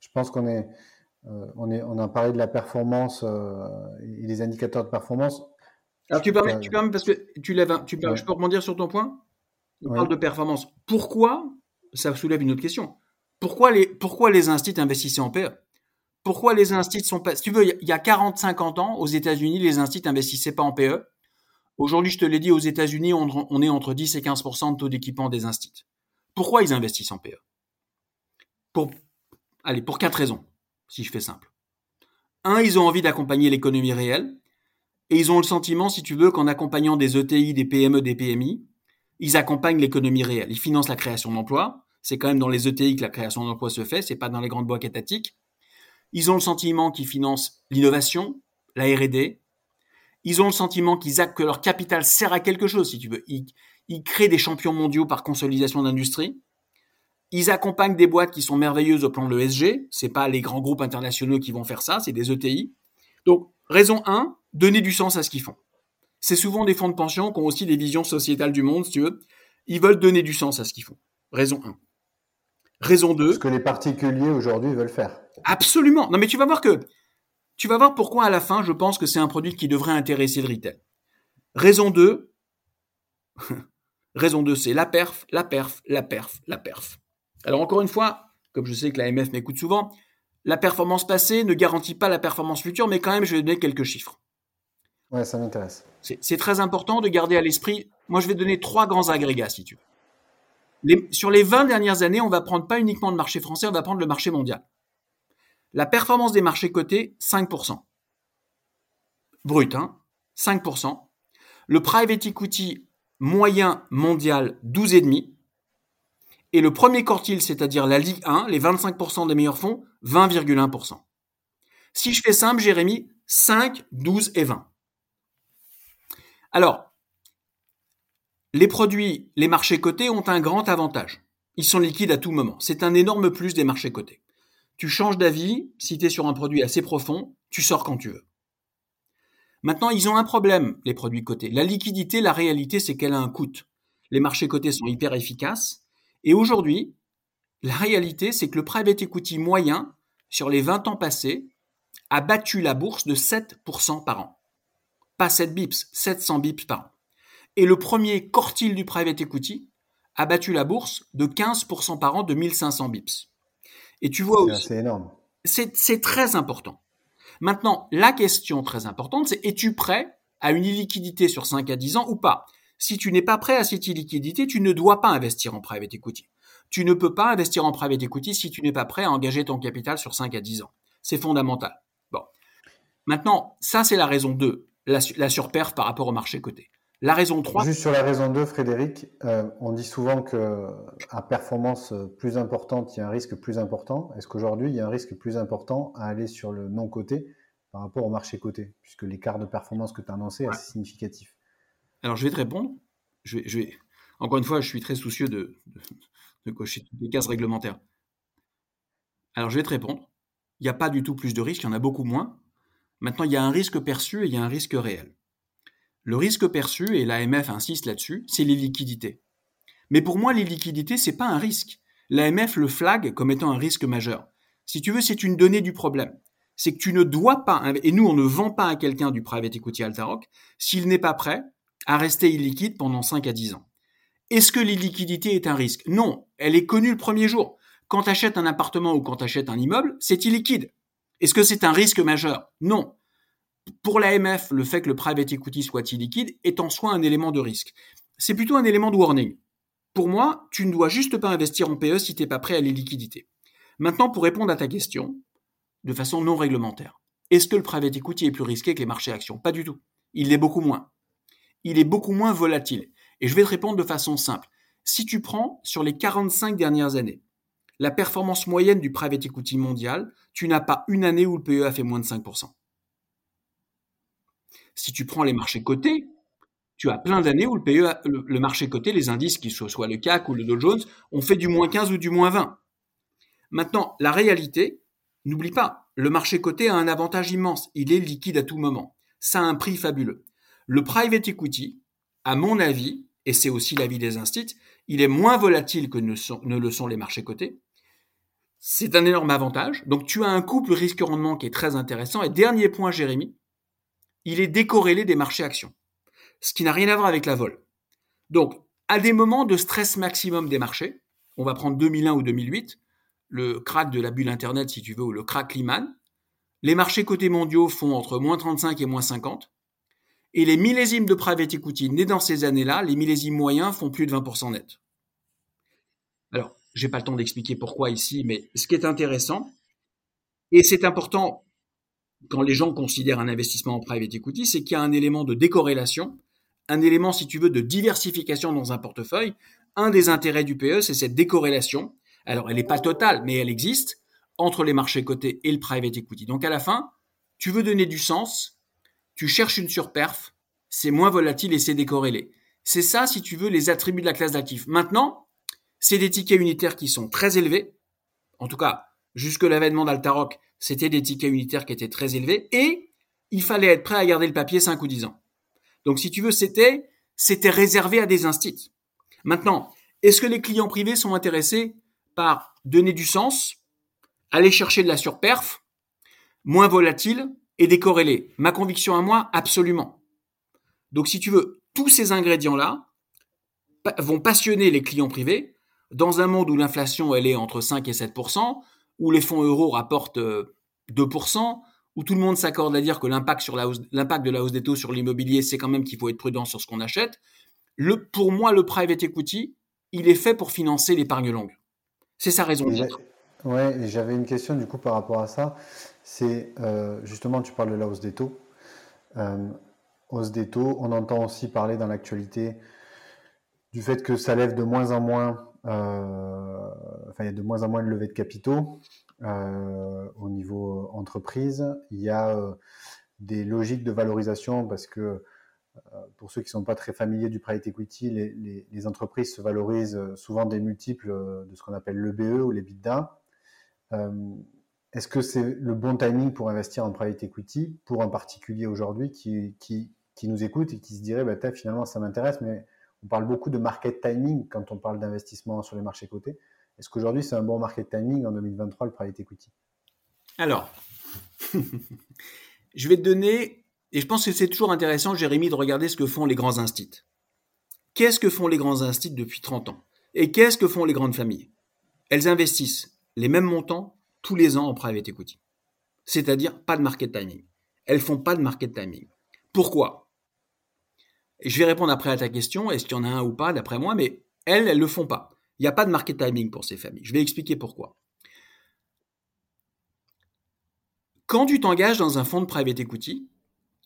je pense qu'on est, euh, on est, on a parlé de la performance et des indicateurs de performance. Alors tu permets, tu permets parce que tu lèves, tu je peux rebondir sur ton point? On parle de performance. Pourquoi Ça soulève une autre question. Pourquoi les, pourquoi les instituts investissaient en PE Pourquoi les instituts sont pas Si tu veux, il y a 40-50 ans, aux États-Unis, les instituts investissaient pas en PE. Aujourd'hui, je te l'ai dit, aux États-Unis, on, on, est entre 10 et 15% de taux d'équipement des instituts. Pourquoi ils investissent en PE Pour, allez, pour quatre raisons, si je fais simple. Un, ils ont envie d'accompagner l'économie réelle. Et ils ont le sentiment, si tu veux, qu'en accompagnant des ETI, des PME, des PMI, ils accompagnent l'économie réelle. Ils financent la création d'emplois. C'est quand même dans les ETI que la création d'emplois se fait, c'est pas dans les grandes boîtes étatiques. Ils ont le sentiment qu'ils financent l'innovation, la R&D. Ils ont le sentiment qu'ils que leur capital sert à quelque chose, si tu veux. Ils, ils créent des champions mondiaux par consolidation d'industrie. Ils accompagnent des boîtes qui sont merveilleuses au plan de l'ESG. C'est pas les grands groupes internationaux qui vont faire ça, c'est des ETI. Donc, raison 1, donner du sens à ce qu'ils font. C'est souvent des fonds de pension qui ont aussi des visions sociétales du monde, si tu veux. Ils veulent donner du sens à ce qu'ils font. Raison 1. Raison 2. Ce que les particuliers aujourd'hui veulent faire. Absolument. Non, mais tu vas voir que, tu vas voir pourquoi à la fin, je pense que c'est un produit qui devrait intéresser le retail. Raison 2. Raison 2, c'est la perf, la perf, la perf, la perf. Alors encore une fois, comme je sais que l'AMF m'écoute souvent, la performance passée ne garantit pas la performance future, mais quand même, je vais donner quelques chiffres. Ouais, ça m'intéresse. C'est très important de garder à l'esprit. Moi, je vais donner trois grands agrégats, si tu veux. sur les 20 dernières années, on va prendre pas uniquement le marché français, on va prendre le marché mondial. La performance des marchés cotés, 5%. Brut, hein 5%. Le private equity moyen mondial, 12,5%. Et le premier quartile, c'est-à-dire la Ligue 1, les 25% des meilleurs fonds, 20,1%. Si je fais simple, Jérémy, 5, 12 et 20. Alors, les produits, les marchés cotés ont un grand avantage. Ils sont liquides à tout moment. C'est un énorme plus des marchés cotés. Tu changes d'avis, si tu es sur un produit assez profond, tu sors quand tu veux. Maintenant, ils ont un problème, les produits cotés. La liquidité, la réalité, c'est qu'elle a un coût. Les marchés cotés sont hyper efficaces Et aujourd'hui, la réalité, c'est que le private equity moyen, sur les 20 ans passés, a battu la bourse de 7% par an. Pas 7 bips, 700 bips par an. Et le premier quartile du private equity a battu la bourse de 15% par an de 1500 bips. Et tu vois aussi. C'est énorme. C'est très important. Maintenant, la question très importante, c'est es-tu prêt à une illiquidité sur 5 à 10 ans ou pas? Si tu n'es pas prêt à cette illiquidité, tu ne dois pas investir en private equity. Tu ne peux pas investir en private equity si tu n'es pas prêt à engager ton capital sur 5 à 10 ans. C'est fondamental. Bon. Maintenant, ça, c'est la raison 2, la, la surperf par rapport au marché coté. La raison 3. Juste sur la raison 2, Frédéric, euh, on dit souvent qu'à performance plus importante, il y a un risque plus important. Est-ce qu'aujourd'hui, il y a un risque plus important à aller sur le non coté par rapport au marché coté, puisque l'écart de performance que tu as annoncé est assez significatif Alors, je vais te répondre. Je vais, Encore une fois, je suis très soucieux de, de cocher toutes les cases réglementaires. Alors je vais te répondre. Il n'y a pas du tout plus de risques, il y en a beaucoup moins. Maintenant, il y a un risque perçu et il y a un risque réel. Le risque perçu, et l'AMF insiste là-dessus, c'est les liquidités. Mais pour moi, les liquidités, c'est pas un risque. L'AMF le flag comme étant un risque majeur. Si tu veux, c'est une donnée du problème. C'est que tu ne dois pas, et nous, on ne vend pas à quelqu'un du private equity Altaroc s'il n'est pas prêt à rester illiquide pendant 5 à 10 ans. Est-ce que l'illiquidité est un risque? Non, elle est connue le premier jour. Quand tu achètes un appartement ou quand tu achètes un immeuble, c'est illiquide. Est-ce que c'est un risque majeur? Non. Pour l'AMF, le fait que le private equity soit illiquide est en soi un élément de risque. C'est plutôt un élément de warning. Pour moi, tu ne dois juste pas investir en PE si tu n'es pas prêt à l'illiquidité. Maintenant, pour répondre à ta question, de façon non réglementaire, est-ce que le private equity est plus risqué que les marchés actions? Pas du tout. Il l'est beaucoup moins. Il est beaucoup moins volatile. Et je vais te répondre de façon simple. Si tu prends sur les 45 dernières années, la performance moyenne du private equity mondial, tu n'as pas une année où le PE a fait moins de 5%. Si tu prends les marchés cotés, tu as plein d'années où le le, marché coté, les indices, qui soient soit le CAC ou le Dow Jones, ont fait du moins 15 ou du moins 20. Maintenant, la réalité, n'oublie pas, le marché coté a un avantage immense. Il est liquide à tout moment. Ça a un prix fabuleux. Le private equity, à mon avis, et c'est aussi l'avis des instituts, il est moins volatile que ne, le sont les marchés cotés. C'est un énorme avantage. Donc tu as un couple risque-rendement qui est très intéressant. Et dernier point, Jérémy, il est décorrélé des marchés actions, ce qui n'a rien à voir avec la vol. Donc, à des moments de stress maximum des marchés, on va prendre 2001 ou 2008, le crack de la bulle Internet, si tu veux, ou le crack Lehman, les marchés cotés mondiaux font entre moins 35 et moins 50. Et les millésimes de private equity nés dans ces années-là, les millésimes moyens font plus de 20% net. Alors, j'ai pas le temps d'expliquer pourquoi ici, mais ce qui est intéressant, et c'est important quand les gens considèrent un investissement en private equity, c'est qu'il y a un élément de décorrélation, un élément, si tu veux, de diversification dans un portefeuille. Un des intérêts du PE, c'est cette décorrélation. Alors, elle n'est pas totale, mais elle existe entre les marchés cotés et le private equity. Donc, à la fin, tu veux donner du sens, tu cherches une surperf, c'est moins volatile et c'est décorrélé. C'est ça, si tu veux, les attributs de la classe d'actifs. Maintenant, c'est des tickets unitaires qui sont très élevés. En tout cas, jusque l'avènement d'Altaroc, c'était des tickets unitaires qui étaient très élevés et il fallait être prêt à garder le papier 5 ou 10 ans. Donc, si tu veux, c'était, c'était réservé à des instituts. Maintenant, est-ce que les clients privés sont intéressés par donner du sens, aller chercher de la surperf, moins volatile, et décorrélé. Ma conviction à moi, absolument. Donc si tu veux, tous ces ingrédients-là vont passionner les clients privés dans un monde où l'inflation elle est entre 5 et 7 où les fonds euros rapportent 2% euh, où tout le monde s'accorde à dire que l'impact de la hausse des taux sur l'immobilier, c'est quand même qu'il faut être prudent sur ce qu'on achète. Le, pour moi, le private equity, il est fait pour financer l'épargne longue. C'est sa raison d'être. Ouais, j'avais une question du coup par rapport à ça c'est euh, justement, tu parles de la hausse des taux. Euh, hausse des taux, on entend aussi parler dans l'actualité du fait que ça lève de moins en moins, enfin, il y a de moins en moins de levées de capitaux au niveau entreprise. Il y a des logiques de valorisation parce que pour ceux qui ne sont pas très familiers du private equity, les, entreprises se valorisent souvent des multiples de ce qu'on appelle l'EBE ou les BITDA. Est-ce que c'est le bon timing pour investir en private equity pour un particulier aujourd'hui qui, qui, qui, nous écoute et qui se dirait bah, finalement ça m'intéresse, mais On parle beaucoup de market timing quand on parle d'investissement sur les marchés cotés. Est-ce qu'aujourd'hui, c'est un bon market timing en 2023, le private equity? Alors, je vais te donner, et je pense que c'est toujours intéressant, Jérémy, de regarder ce que font les grands instituts. Qu'est-ce que font les grands instituts depuis 30 ans? Et qu'est-ce que font les grandes familles? Elles investissent les mêmes montants tous les ans en private equity. C'est-à-dire pas de market timing. Elles font pas de market timing. Pourquoi? Je vais répondre après à ta question, est-ce qu'il y en a un ou pas d'après moi, mais elles, elles le font pas. Il n'y a pas de market timing pour ces familles. Je vais expliquer pourquoi. Quand tu t'engages dans un fonds de private equity,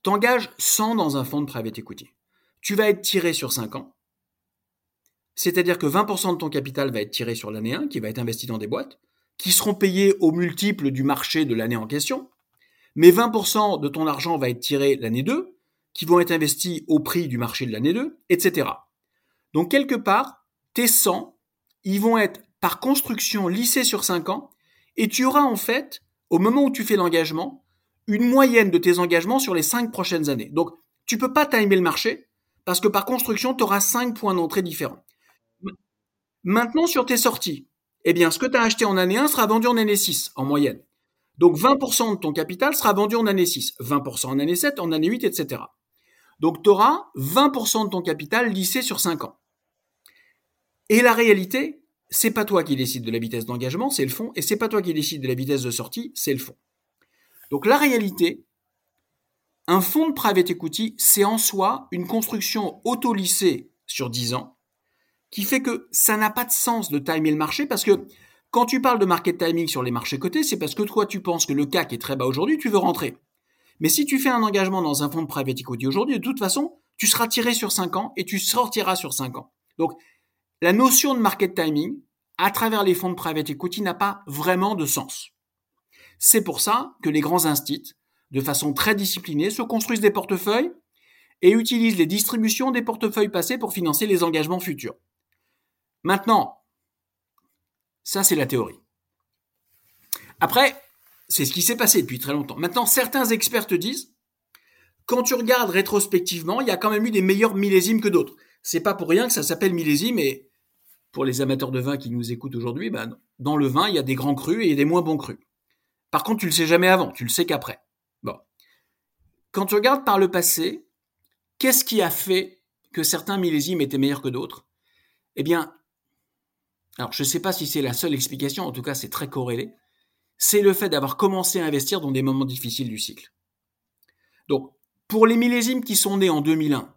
t'engages 100 dans un fonds de private equity. Tu vas être tiré sur 5 ans. C'est-à-dire que 20% de ton capital va être tiré sur l'année 1, qui va être investi dans des boîtes, qui seront payées au multiple du marché de l'année en question. Mais 20% de ton argent va être tiré l'année 2, qui vont être investis au prix du marché de l'année 2, etc. Donc quelque part, tes 100, ils vont être par construction lissés sur 5 ans, et tu auras en fait, au moment où tu fais l'engagement, une moyenne de tes engagements sur les 5 prochaines années. Donc tu peux pas timer le marché, parce que par construction, tu auras 5 points d'entrée différents. Maintenant, sur tes sorties, eh bien, ce que tu as acheté en année 1 sera vendu en année 6, en moyenne. Donc 20% de ton capital sera vendu en année 6, 20% en année 7, en année 8, etc. Donc tu auras 20% de ton capital lissé sur 5 ans. Et la réalité, c'est pas toi qui décide de la vitesse d'engagement, c'est le fond, et c'est pas toi qui décide de la vitesse de sortie, c'est le fond. Donc la réalité, un fonds de private equity, c'est en soi une construction auto-lissée sur 10 ans, qui fait que ça n'a pas de sens de timer le marché, parce que quand tu parles de market timing sur les marchés cotés, c'est parce que toi, tu penses que le CAC est très bas aujourd'hui, tu veux rentrer. Mais si tu fais un engagement dans un fonds de private equity aujourd'hui, de toute façon, tu seras tiré sur 5 ans et tu sortiras sur 5 ans. Donc, la notion de market timing, à travers les fonds de private equity, n'a pas vraiment de sens. C'est pour ça que les grands instituts, de façon très disciplinée, se construisent des portefeuilles et utilisent les distributions des portefeuilles passés pour financer les engagements futurs. Maintenant, ça, c'est la théorie. Après, c'est ce qui s'est passé depuis très longtemps. Maintenant, certains experts te disent, quand tu regardes rétrospectivement, il y a quand même eu des meilleurs millésimes que d'autres. C'est pas pour rien que ça s'appelle millésime et pour les amateurs de vin qui nous écoutent aujourd'hui, ben, dans le vin, il y a des grands crus et des moins bons crus. Par contre, tu le sais jamais avant, tu le sais qu'après. Bon. Quand tu regardes par le passé, qu'est-ce qui a fait que certains millésimes étaient meilleurs que d'autres? Eh bien, alors je ne sais pas si c'est la seule explication, en tout cas c'est très corrélé, c'est le fait d'avoir commencé à investir dans des moments difficiles du cycle. Donc, pour les millésimes qui sont nés en 2001,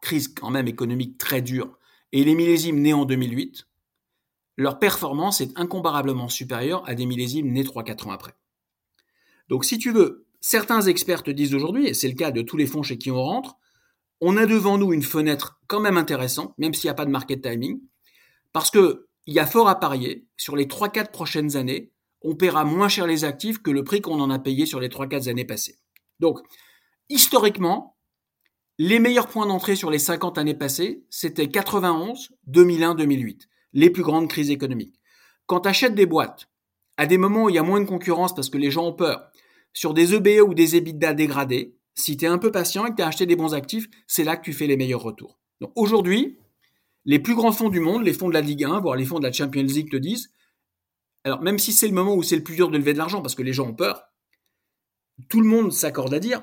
crise quand même économique très dure, et les millésimes nés en 2008, leur performance est incomparablement supérieure à des millésimes nés 3-4 ans après. Donc si tu veux, certains experts te disent aujourd'hui, et c'est le cas de tous les fonds chez qui on rentre, on a devant nous une fenêtre quand même intéressante, même s'il n'y a pas de market timing, parce que il y a fort à parier, sur les 3-4 prochaines années, on paiera moins cher les actifs que le prix qu'on en a payé sur les 3-4 années passées. Donc, historiquement, les meilleurs points d'entrée sur les 50 années passées, c'était 91, 2001, 2008, les plus grandes crises économiques. Quand tu achètes des boîtes, à des moments où il y a moins de concurrence parce que les gens ont peur, sur des EBE ou des EBITDA dégradés, si tu es un peu patient et que tu as acheté des bons actifs, c'est là que tu fais les meilleurs retours. Donc aujourd'hui, les plus grands fonds du monde, les fonds de la Ligue 1, voire les fonds de la Champions League te disent, alors même si c'est le moment où c'est le plus dur de lever de l'argent parce que les gens ont peur, tout le monde s'accorde à dire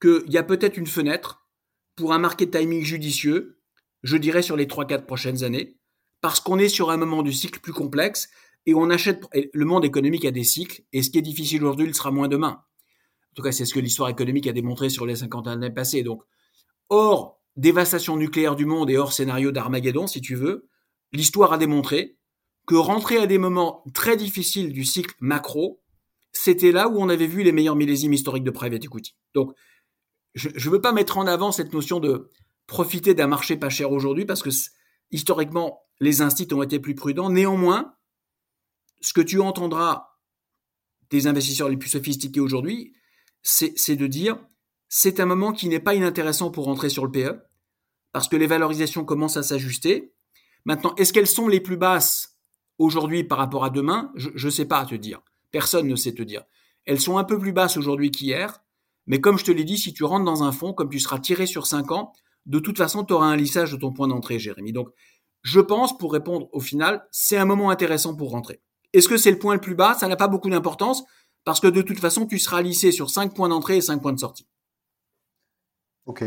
qu'il y a peut-être une fenêtre pour un market timing judicieux, je dirais sur les 3-4 prochaines années, parce qu'on est sur un moment du cycle plus complexe et on achète, le monde économique a des cycles et ce qui est difficile aujourd'hui, il sera moins demain. En tout cas, c'est ce que l'histoire économique a démontré sur les 50 années passées. Donc, or, dévastation nucléaire du monde et hors scénario d'Armageddon, si tu veux, l'histoire a démontré que rentrer à des moments très difficiles du cycle macro, c'était là où on avait vu les meilleurs millésimes historiques de private equity. Donc, je ne veux pas mettre en avant cette notion de profiter d'un marché pas cher aujourd'hui parce que historiquement, les instituts ont été plus prudents. Néanmoins, ce que tu entendras des investisseurs les plus sophistiqués aujourd'hui, c'est de dire c'est un moment qui n'est pas inintéressant pour rentrer sur le PE parce que les valorisations commencent à s'ajuster. Maintenant, est-ce qu'elles sont les plus basses aujourd'hui par rapport à demain Je ne sais pas te dire. Personne ne sait te dire. Elles sont un peu plus basses aujourd'hui qu'hier, mais comme je te l'ai dit, si tu rentres dans un fonds, comme tu seras tiré sur 5 ans, de toute façon, tu auras un lissage de ton point d'entrée, Jérémy. Donc, je pense, pour répondre au final, c'est un moment intéressant pour rentrer. Est-ce que c'est le point le plus bas? Ça n'a pas beaucoup d'importance parce que de toute façon, tu seras lissé sur 5 points d'entrée et 5 points de sortie. Ok,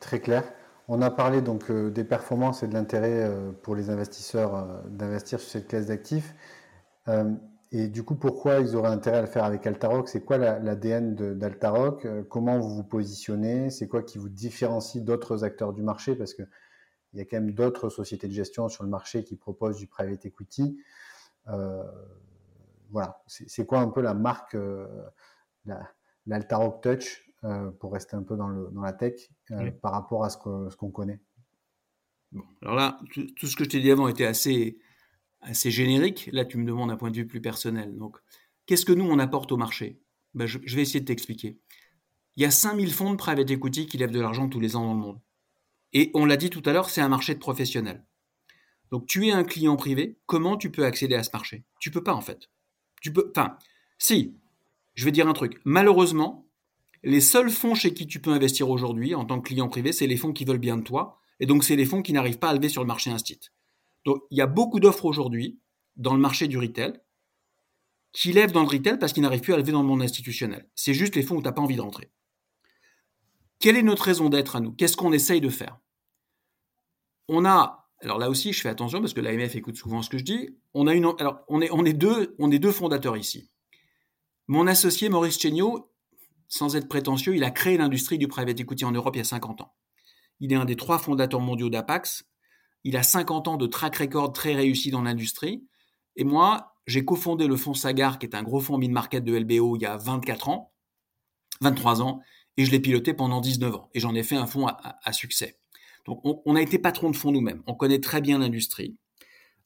très clair. On a parlé donc euh, des performances et de l'intérêt euh, pour les investisseurs euh, d'investir sur cette classe d'actifs. et du coup, pourquoi ils auraient intérêt à le faire avec Altaroc? C'est quoi l'ADN d'Altaroc? Comment vous vous positionnez? C'est quoi qui vous différencie d'autres acteurs du marché? Parce qu'il y a quand même d'autres sociétés de gestion sur le marché qui proposent du private equity. voilà, c'est quoi un peu la marque, l'Altaroc Touch? Pour rester un peu dans, le, dans la tech euh, par rapport à ce qu'on ce qu'on connaît bon, Alors là, tout, ce que je t'ai dit avant était assez, assez générique. Là, tu me demandes un point de vue plus personnel. Donc, qu'est-ce que nous, on apporte au marché? Ben, je, je, vais essayer de t'expliquer. Il y a 5000 fonds de private equity qui lèvent de l'argent tous les ans dans le monde. Et on l'a dit tout à l'heure, c'est un marché de professionnels. Donc, tu es un client privé, comment tu peux accéder à ce marché? Tu peux pas, en fait. Tu peux, enfin, si, je vais dire un truc. Malheureusement, les seuls fonds chez qui tu peux investir aujourd'hui en tant que client privé, c'est les fonds qui veulent bien de toi. Et donc, c'est les fonds qui n'arrivent pas à lever sur le marché instit. Donc, il y a beaucoup d'offres aujourd'hui dans le marché du retail qui lèvent dans le retail parce qu'ils n'arrivent plus à lever dans le monde institutionnel. C'est juste les fonds où tu n'as pas envie de rentrer. Quelle est notre raison d'être à nous? Qu'est-ce qu'on essaye de faire? On a, alors là aussi, je fais attention parce que l'AMF écoute souvent ce que je dis. On a une, on est, on est deux, on est deux fondateurs ici. Mon associé Maurice Chéniaud, sans être prétentieux, il a créé l'industrie du private equity en Europe il y a 50 ans. Il est un des trois fondateurs mondiaux d'Apax. Il a 50 ans de track record très réussi dans l'industrie. Et moi, j'ai cofondé le fonds Sagar, qui est un gros fonds mid-market de LBO il y a 24 ans, 23 ans, et je l'ai piloté pendant 19 ans. Et j'en ai fait un fonds à, succès. Donc, on, on a été patron de fonds nous-mêmes. On connaît très bien l'industrie.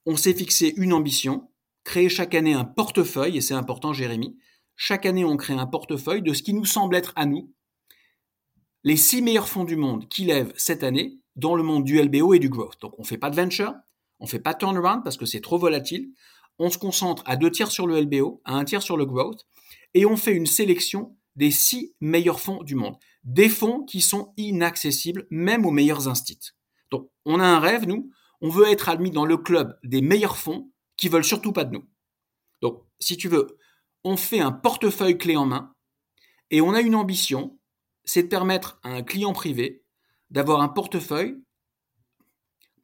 On s'est fixé une ambition, créer chaque année un portefeuille, et c'est important, Jérémy, chaque année, on crée un portefeuille de ce qui nous semble être à nous les six meilleurs fonds du monde qui lèvent cette année dans le monde du LBO et du growth. Donc, on ne fait pas de venture, on ne fait pas de turnaround parce que c'est trop volatile. On se concentre à deux tiers sur le LBO, à un tiers sur le growth, et on fait une sélection des six meilleurs fonds du monde. Des fonds qui sont inaccessibles même aux meilleurs instits. Donc, on a un rêve, nous, on veut être admis dans le club des meilleurs fonds qui veulent surtout pas de nous. Donc, si tu veux, on fait un portefeuille clé en main et on a une ambition, c'est de permettre à un client privé d'avoir un portefeuille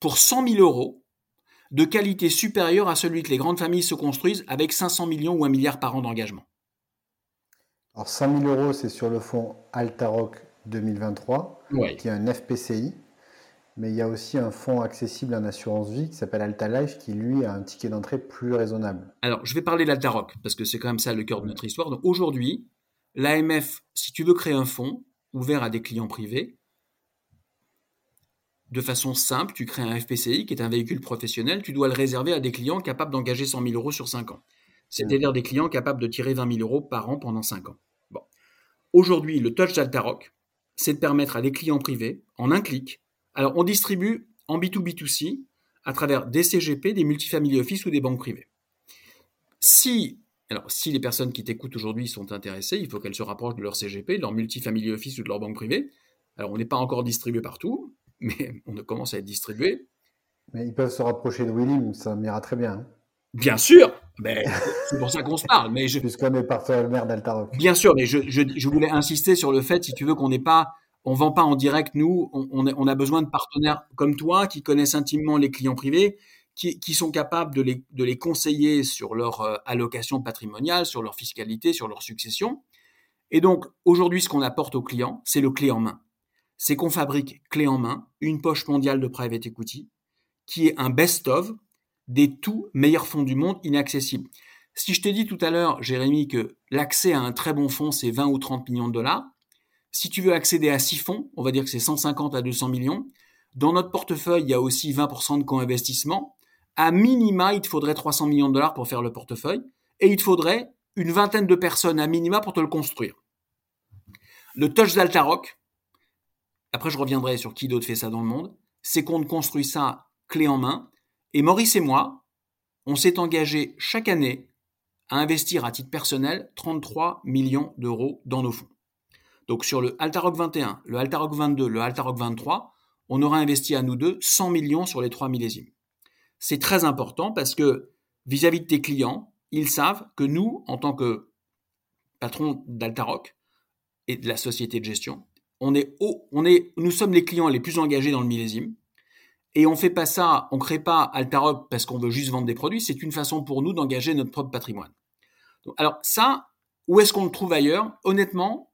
pour 100 000 euros de qualité supérieure à celui que les grandes familles se construisent avec 500 millions ou un milliard par an d'engagement. Alors 100 000 euros, c'est sur le fonds Altaroc 2023, qui est un FPCI mais il y a aussi un fonds accessible en assurance vie qui s'appelle Alta Life qui lui a un ticket d'entrée plus raisonnable. Alors, je vais parler d'Altaroc parce que c'est quand même ça le cœur de notre histoire. Donc aujourd'hui, l'AMF, si tu veux créer un fonds ouvert à des clients privés, de façon simple, tu crées un FPCI qui est un véhicule professionnel, tu dois le réserver à des clients capables d'engager 100 000 euros sur 5 ans. C'est-à-dire des clients capables de tirer 20 000 euros par an pendant 5 ans. Bon. Aujourd'hui, le touch d'Altaroc, c'est de permettre à des clients privés, en un clic, alors, on distribue en B2B2C à travers des CGP, des multifamily office ou des banques privées. Si, alors, si les personnes qui t'écoutent aujourd'hui sont intéressées, il faut qu'elles se rapprochent de leur CGP, de leur multifamily office ou de leur banque privée. Alors, on n'est pas encore distribué partout, mais on commence à être distribué. Mais ils peuvent se rapprocher de William, ça m'ira très bien. Hein. Bien sûr, mais c'est pour ça qu'on se parle. Mais je... Puisqu'on est partenaire d'Altaroc. Bien sûr, mais je, je, voulais insister sur le fait, si tu veux, qu'on n'est pas on vend pas en direct, nous, on, a besoin de partenaires comme toi qui connaissent intimement les clients privés, qui, sont capables de les, conseiller sur leur euh, allocation patrimoniale, sur leur fiscalité, sur leur succession. Et donc, aujourd'hui, ce qu'on apporte aux clients, c'est le clé en main. C'est qu'on fabrique clé en main une poche mondiale de private equity qui est un best-of des tout meilleurs fonds du monde inaccessibles. Si je t'ai dit tout à l'heure, Jérémy, que l'accès à un très bon fonds, c'est 20 ou 30 millions de dollars, si tu veux accéder à six fonds, on va dire que c'est 150 à 200 millions. Dans notre portefeuille, il y a aussi 20% de co-investissement. À minima, il te faudrait 300 millions de dollars pour faire le portefeuille et il te faudrait une vingtaine de personnes à minima pour te le construire. Le touch d'Altaroc, après je reviendrai sur qui d'autre fait ça dans le monde, c'est qu'on construit ça clé en main. Et Maurice et moi, on s'est engagé chaque année à investir à titre personnel 33 millions d'euros dans nos fonds. Donc sur le Altaroc 21, le Altaroc 22, le Altaroc 23, on aura investi à nous deux 100 millions sur les trois millésimes. C'est très important parce que vis-à-vis de tes clients, ils savent que nous, en tant que patron d'Altaroc et de la société de gestion, on est, on est, nous sommes les clients les plus engagés dans le millésime. Et on fait pas ça, on crée pas Altaroc parce qu'on veut juste vendre des produits. C'est une façon pour nous d'engager notre propre patrimoine. alors ça, où est-ce qu'on le trouve ailleurs? Honnêtement,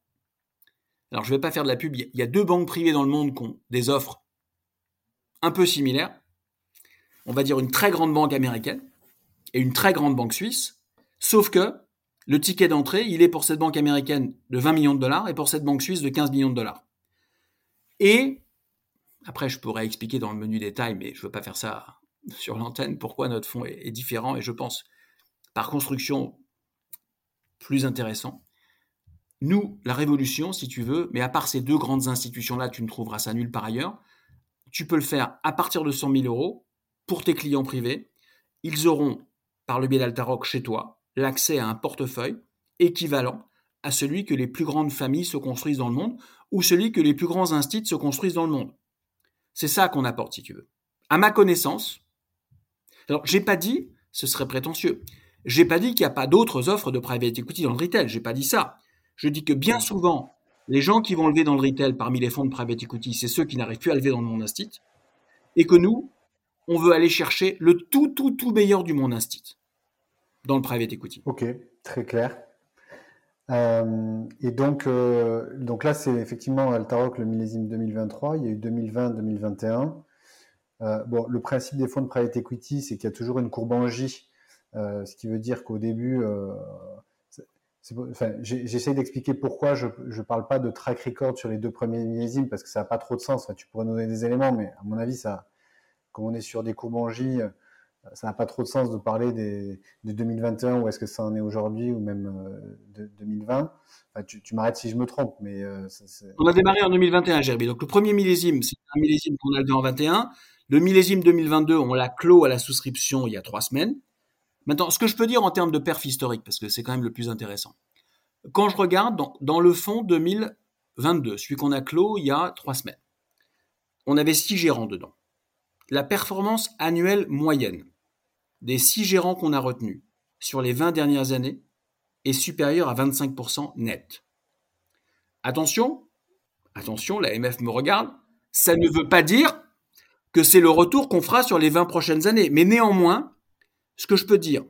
alors je vais pas faire de la pub. Il y a deux banques privées dans le monde qui ont des offres un peu similaires. On va dire une très grande banque américaine et une très grande banque suisse. Sauf que le ticket d'entrée, il est pour cette banque américaine de 20 millions de dollars et pour cette banque suisse de 15 millions de dollars. Et après, je pourrais expliquer dans le menu détail, mais je ne veux pas faire ça sur l'antenne, pourquoi notre fonds est, différent? Et je pense, par construction, plus intéressant. Nous, la révolution, si tu veux, mais à part ces deux grandes institutions-là, tu ne trouveras ça nulle part ailleurs, tu peux le faire à partir de 100 000 euros pour tes clients privés. Ils auront, par le biais d'Altaroc chez toi, l'accès à un portefeuille équivalent à celui que les plus grandes familles se construisent dans le monde ou celui que les plus grands instituts se construisent dans le monde. C'est ça qu'on apporte, si tu veux. À ma connaissance, alors j'ai pas dit, ce serait prétentieux, j'ai pas dit qu'il n'y a pas d'autres offres de private equity dans le retail, j'ai pas dit ça. Je dis que bien souvent, les gens qui vont lever dans le retail parmi les fonds de private equity, c'est ceux qui n'arrivent plus à lever dans le monde instit, et que nous, on veut aller chercher le tout, tout, tout meilleur du monde instit dans le private equity. Ok, très clair. Euh, et donc, euh, donc là, c'est effectivement Altaroc le millésime 2023. Il y a eu 2020-2021. Euh, bon, le principe des fonds de private equity, c'est qu'il y a toujours une courbe en J, ce qui veut dire qu'au début, enfin, j'essaie d'expliquer pourquoi je ne parle pas de track record sur les deux premiers millésimes parce que ça n'a pas trop de sens. tu pourrais nous donner des éléments, mais à mon avis, ça, comme on est sur des courbes J, ça n'a pas trop de sens de parler des, de 2021 où est-ce que ça en est aujourd'hui ou même euh, de 2020. tu, m'arrêtes si je me trompe, mais euh, on a démarré en 2021, Gerby. Donc le premier millésime, c'est un millésime qu'on a levé en 21. Le millésime 2022, on l'a clos à la souscription il y a trois semaines. Maintenant, ce que je peux dire en termes de perf historique, parce que c'est quand même le plus intéressant. Quand je regarde dans, le fond 2022, celui qu'on a clos il y a trois semaines, on avait six gérants dedans la performance annuelle moyenne des six gérants qu'on a retenus sur les 20 dernières années est supérieure à 25% net. Attention, attention, la MF me regarde, ça ne veut pas dire que c'est le retour qu'on fera sur les 20 prochaines années. Mais néanmoins, ce que je peux dire,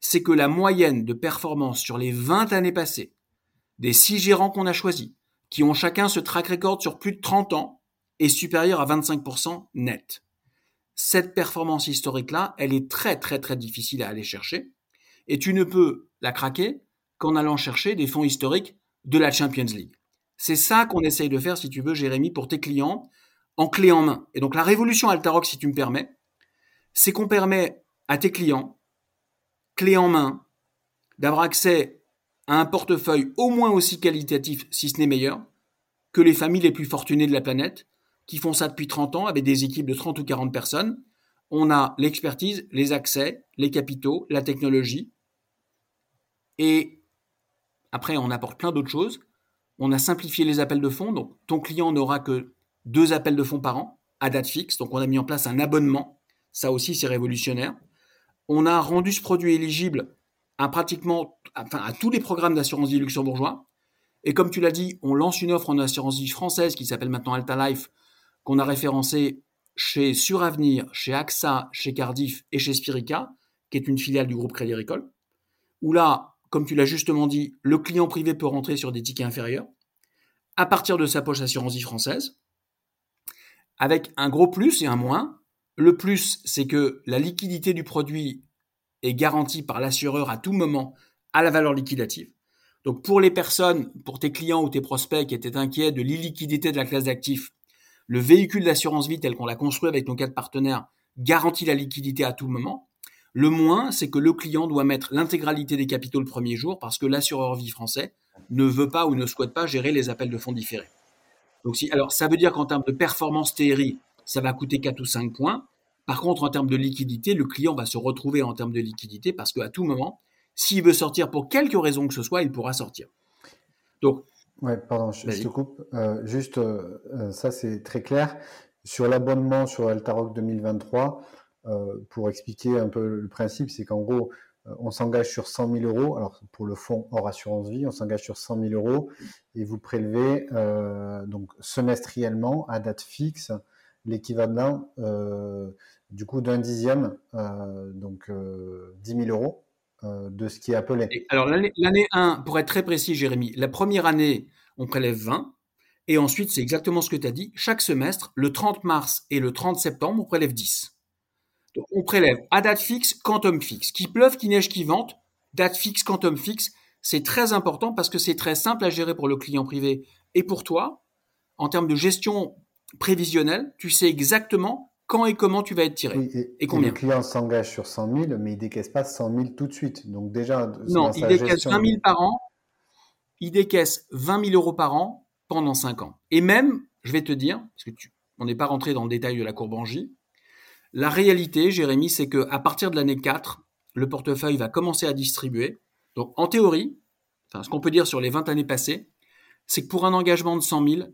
c'est que la moyenne de performance sur les 20 années passées des six gérants qu'on a choisis, qui ont chacun ce track record sur plus de 30 ans, est supérieure à 25% net cette performance historique-là, elle est très très très difficile à aller chercher. Et tu ne peux la craquer qu'en allant chercher des fonds historiques de la Champions League. C'est ça qu'on essaye de faire, si tu veux, Jérémy, pour tes clients, en clé en main. Et donc la révolution Altaroc, si tu me permets, c'est qu'on permet à tes clients, clé en main, d'avoir accès à un portefeuille au moins aussi qualitatif, si ce n'est meilleur, que les familles les plus fortunées de la planète, qui font ça depuis 30 ans avec des équipes de 30 ou 40 personnes. On a l'expertise, les accès, les capitaux, la technologie. Et après, on apporte plein d'autres choses. On a simplifié les appels de fonds. Donc, ton client n'aura que deux appels de fonds par an à date fixe. Donc, on a mis en place un abonnement. Ça aussi, c'est révolutionnaire. On a rendu ce produit éligible à pratiquement, à tous les programmes d'assurance vie luxembourgeois. Et comme tu l'as dit, on lance une offre en assurance vie française qui s'appelle maintenant Alta Life qu'on a référencé chez Suravenir, chez AXA, chez Cardiff et chez Spirica, qui est une filiale du groupe Crédit Agricole, où là, comme tu l'as justement dit, le client privé peut rentrer sur des tickets inférieurs à partir de sa poche assurance vie française, avec un gros plus et un moins. Le plus, c'est que la liquidité du produit est garantie par l'assureur à tout moment à la valeur liquidative. Donc pour les personnes, pour tes clients ou tes prospects qui étaient inquiets de l'illiquidité de la classe d'actifs, le véhicule d'assurance vie tel qu'on l'a construit avec nos quatre partenaires garantit la liquidité à tout moment. Le moins, c'est que le client doit mettre l'intégralité des capitaux le premier jour parce que l'assureur vie français ne veut pas ou ne souhaite pas gérer les appels de fonds différés. Donc si, alors ça veut dire qu'en termes de performance TRI, ça va coûter 4 ou 5 points. Par contre, en termes de liquidité, le client va se retrouver en termes de liquidité parce qu'à tout moment, s'il veut sortir pour quelque raison que ce soit, il pourra sortir. Donc, Ouais, pardon, je, te coupe. Euh, juste, euh, euh, ça c'est très clair. Sur l'abonnement sur Altaroc 2023, pour expliquer un peu le principe, c'est qu'en gros, on s'engage sur 100 000 euros. Alors pour le fonds hors assurance vie, on s'engage sur 100 000 euros et vous prélevez donc semestriellement à date fixe l'équivalent du coup d'un dixième, donc 10 000 euros de ce qui est appelé. alors l'année 1, pour être très précis, Jérémy, la première année, on prélève 20. Et ensuite, c'est exactement ce que tu as dit. Chaque semestre, le 30 mars et le 30 septembre, on prélève 10. Donc, on prélève à date fixe, quantum fixe. Qui pleuve, qui neige, qui vente, date fixe, quantum fixe. C'est très important parce que c'est très simple à gérer pour le client privé et pour toi. En termes de gestion prévisionnelle, tu sais exactement quand et comment tu vas être tiré. et, combien. le client s'engage sur 100 000, mais il décaisse pas 100 000 tout de suite. Donc déjà, non, il décaisse 20 000 par an. Il décaisse 20 000 euros par an pendant 5 ans. Et même, je vais te dire, parce que tu, on n'est pas rentré dans le détail de la courbe en J, la réalité, Jérémy, c'est qu'à partir de l'année 4, le portefeuille va commencer à distribuer. Donc en théorie, ce qu'on peut dire sur les 20 années passées, c'est que pour un engagement de 100 000,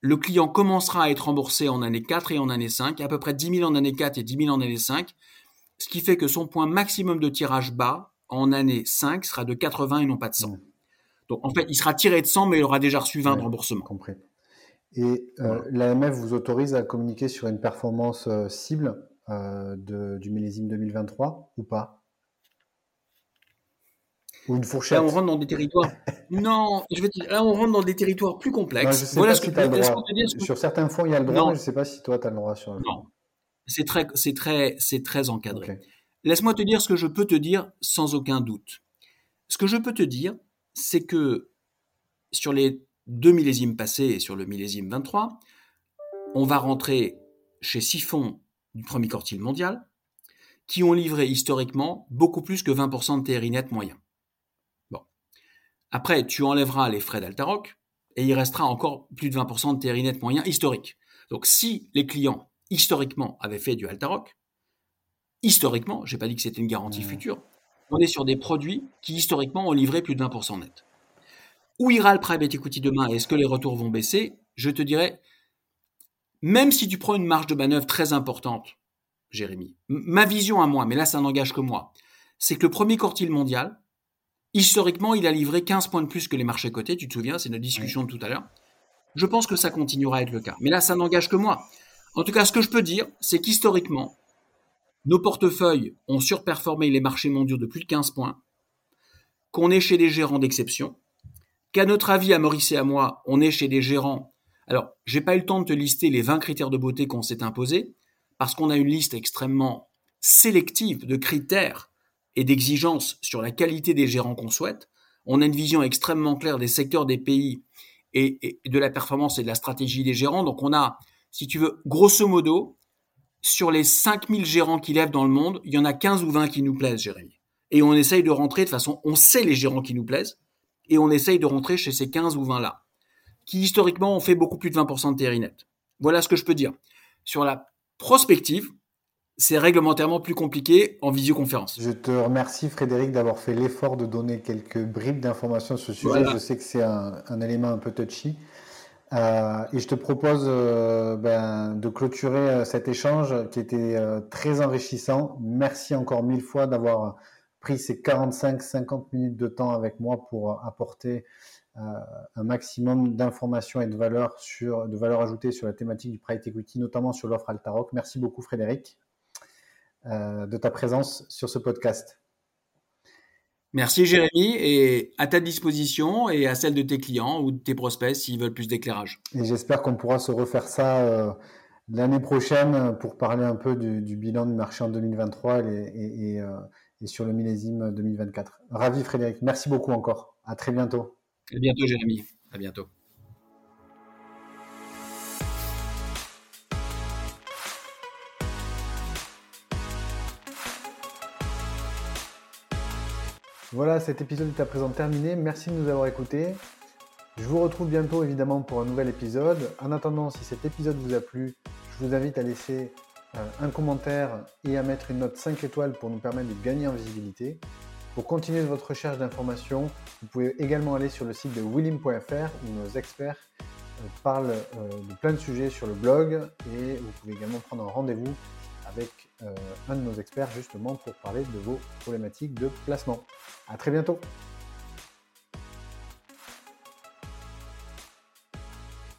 le client commencera à être remboursé en année 4 et en année 5, à peu près 10 000 en année 4 et 10 000 en année 5, ce qui fait que son point maximum de tirage bas en année 5 sera de 80 et non pas de 100. Donc en fait, il sera tiré de 100, mais il aura déjà reçu 20 de remboursement. Compris. Et euh, l'AMF vous autorise à communiquer sur une performance euh, cible euh, du millésime 2023 ou pas? Ou une fourchette Là, on rentre dans des territoires. non, je vais là, on rentre dans des territoires plus complexes. voilà ce que, tu dire. Sur certains fonds, il y a le droit, mais je ne sais pas si toi, tu as le droit sur Non. C'est très, c'est très, c'est très encadré. Laisse-moi te dire ce que je peux te dire sans aucun doute. Ce que je peux te dire, c'est que sur les deux millésimes passés et sur le millésime 23, on va rentrer chez six fonds du premier quartile mondial qui ont livré historiquement beaucoup plus que 20% de TRI net moyen. Après, tu enlèveras les frais d'Altaroc et il restera encore plus de 20% de TRI net moyen historique. Donc si les clients historiquement avaient fait du Altaroc, historiquement, j'ai pas dit que c'était une garantie future, on est sur des produits qui historiquement ont livré plus de 20% net. Où ira le private equity demain? Est-ce que les retours vont baisser? Je te dirais, même si tu prends une marge de manœuvre très importante, Jérémy, ma vision à moi, mais là ça n'engage que moi, c'est que le premier quartile mondial, historiquement, il a livré 15 points de plus que les marchés cotés, tu te souviens, c'est notre discussion de tout à l'heure. Je pense que ça continuera à être le cas. Mais là, ça n'engage que moi. En tout cas, ce que je peux dire, c'est qu'historiquement, nos portefeuilles ont surperformé les marchés mondiaux de plus de 15 points, qu'on est chez des gérants d'exception, qu'à notre avis, à Maurice et à moi, on est chez des gérants. Alors, j'ai pas eu le temps de te lister les 20 critères de beauté qu'on s'est imposés, parce qu'on a une liste extrêmement sélective de critères et d'exigences sur la qualité des gérants qu'on souhaite. On a une vision extrêmement claire des secteurs des pays et, de la performance et de la stratégie des gérants. Donc, on a, si tu veux, grosso modo, sur les 5000 gérants qui lèvent dans le monde, il y en a 15 ou 20 qui nous plaisent, Jérémy. Et on essaye de rentrer de façon, on sait les gérants qui nous plaisent, et on essaye de rentrer chez ces 15 ou 20 là, qui historiquement ont fait beaucoup plus de 20% de TRI net. Voilà ce que je peux dire. Sur la prospective, c'est réglementairement plus compliqué en visioconférence. Je te remercie Frédéric d'avoir fait l'effort de donner quelques bribes d'informations sur ce sujet. Je sais que c'est un, un, élément un peu touchy. Euh, et je te propose euh, ben, de clôturer euh, cet échange qui était très enrichissant. Merci encore mille fois d'avoir pris ces 45-50 minutes de temps avec moi pour apporter un maximum d'informations et de valeurs sur de valeur ajoutée sur la thématique du private equity, notamment sur l'offre Altaroc. Merci beaucoup Frédéric de ta présence sur ce podcast. Merci Jérémy et à ta disposition et à celle de tes clients ou de tes prospects s'ils veulent plus d'éclairage. Et j'espère qu'on pourra se refaire ça euh, l'année prochaine pour parler un peu du, bilan du marché en 2023 euh, et, sur le millésime 2024. Ravi Frédéric, merci beaucoup encore. À très bientôt. À bientôt Jérémy. À bientôt. Voilà, cet épisode est à présent terminé. Merci de nous avoir écoutés. Je vous retrouve bientôt évidemment pour un nouvel épisode. En attendant, si cet épisode vous a plu, je vous invite à laisser euh, un commentaire et à mettre une note 5 étoiles pour nous permettre de gagner en visibilité. Pour continuer votre recherche d'informations, vous pouvez également aller sur le site de willim.fr où nos experts parle de plein de sujets sur le blog et vous pouvez également prendre un rendez-vous avec un de nos experts justement pour parler de vos problématiques de placement. À très bientôt.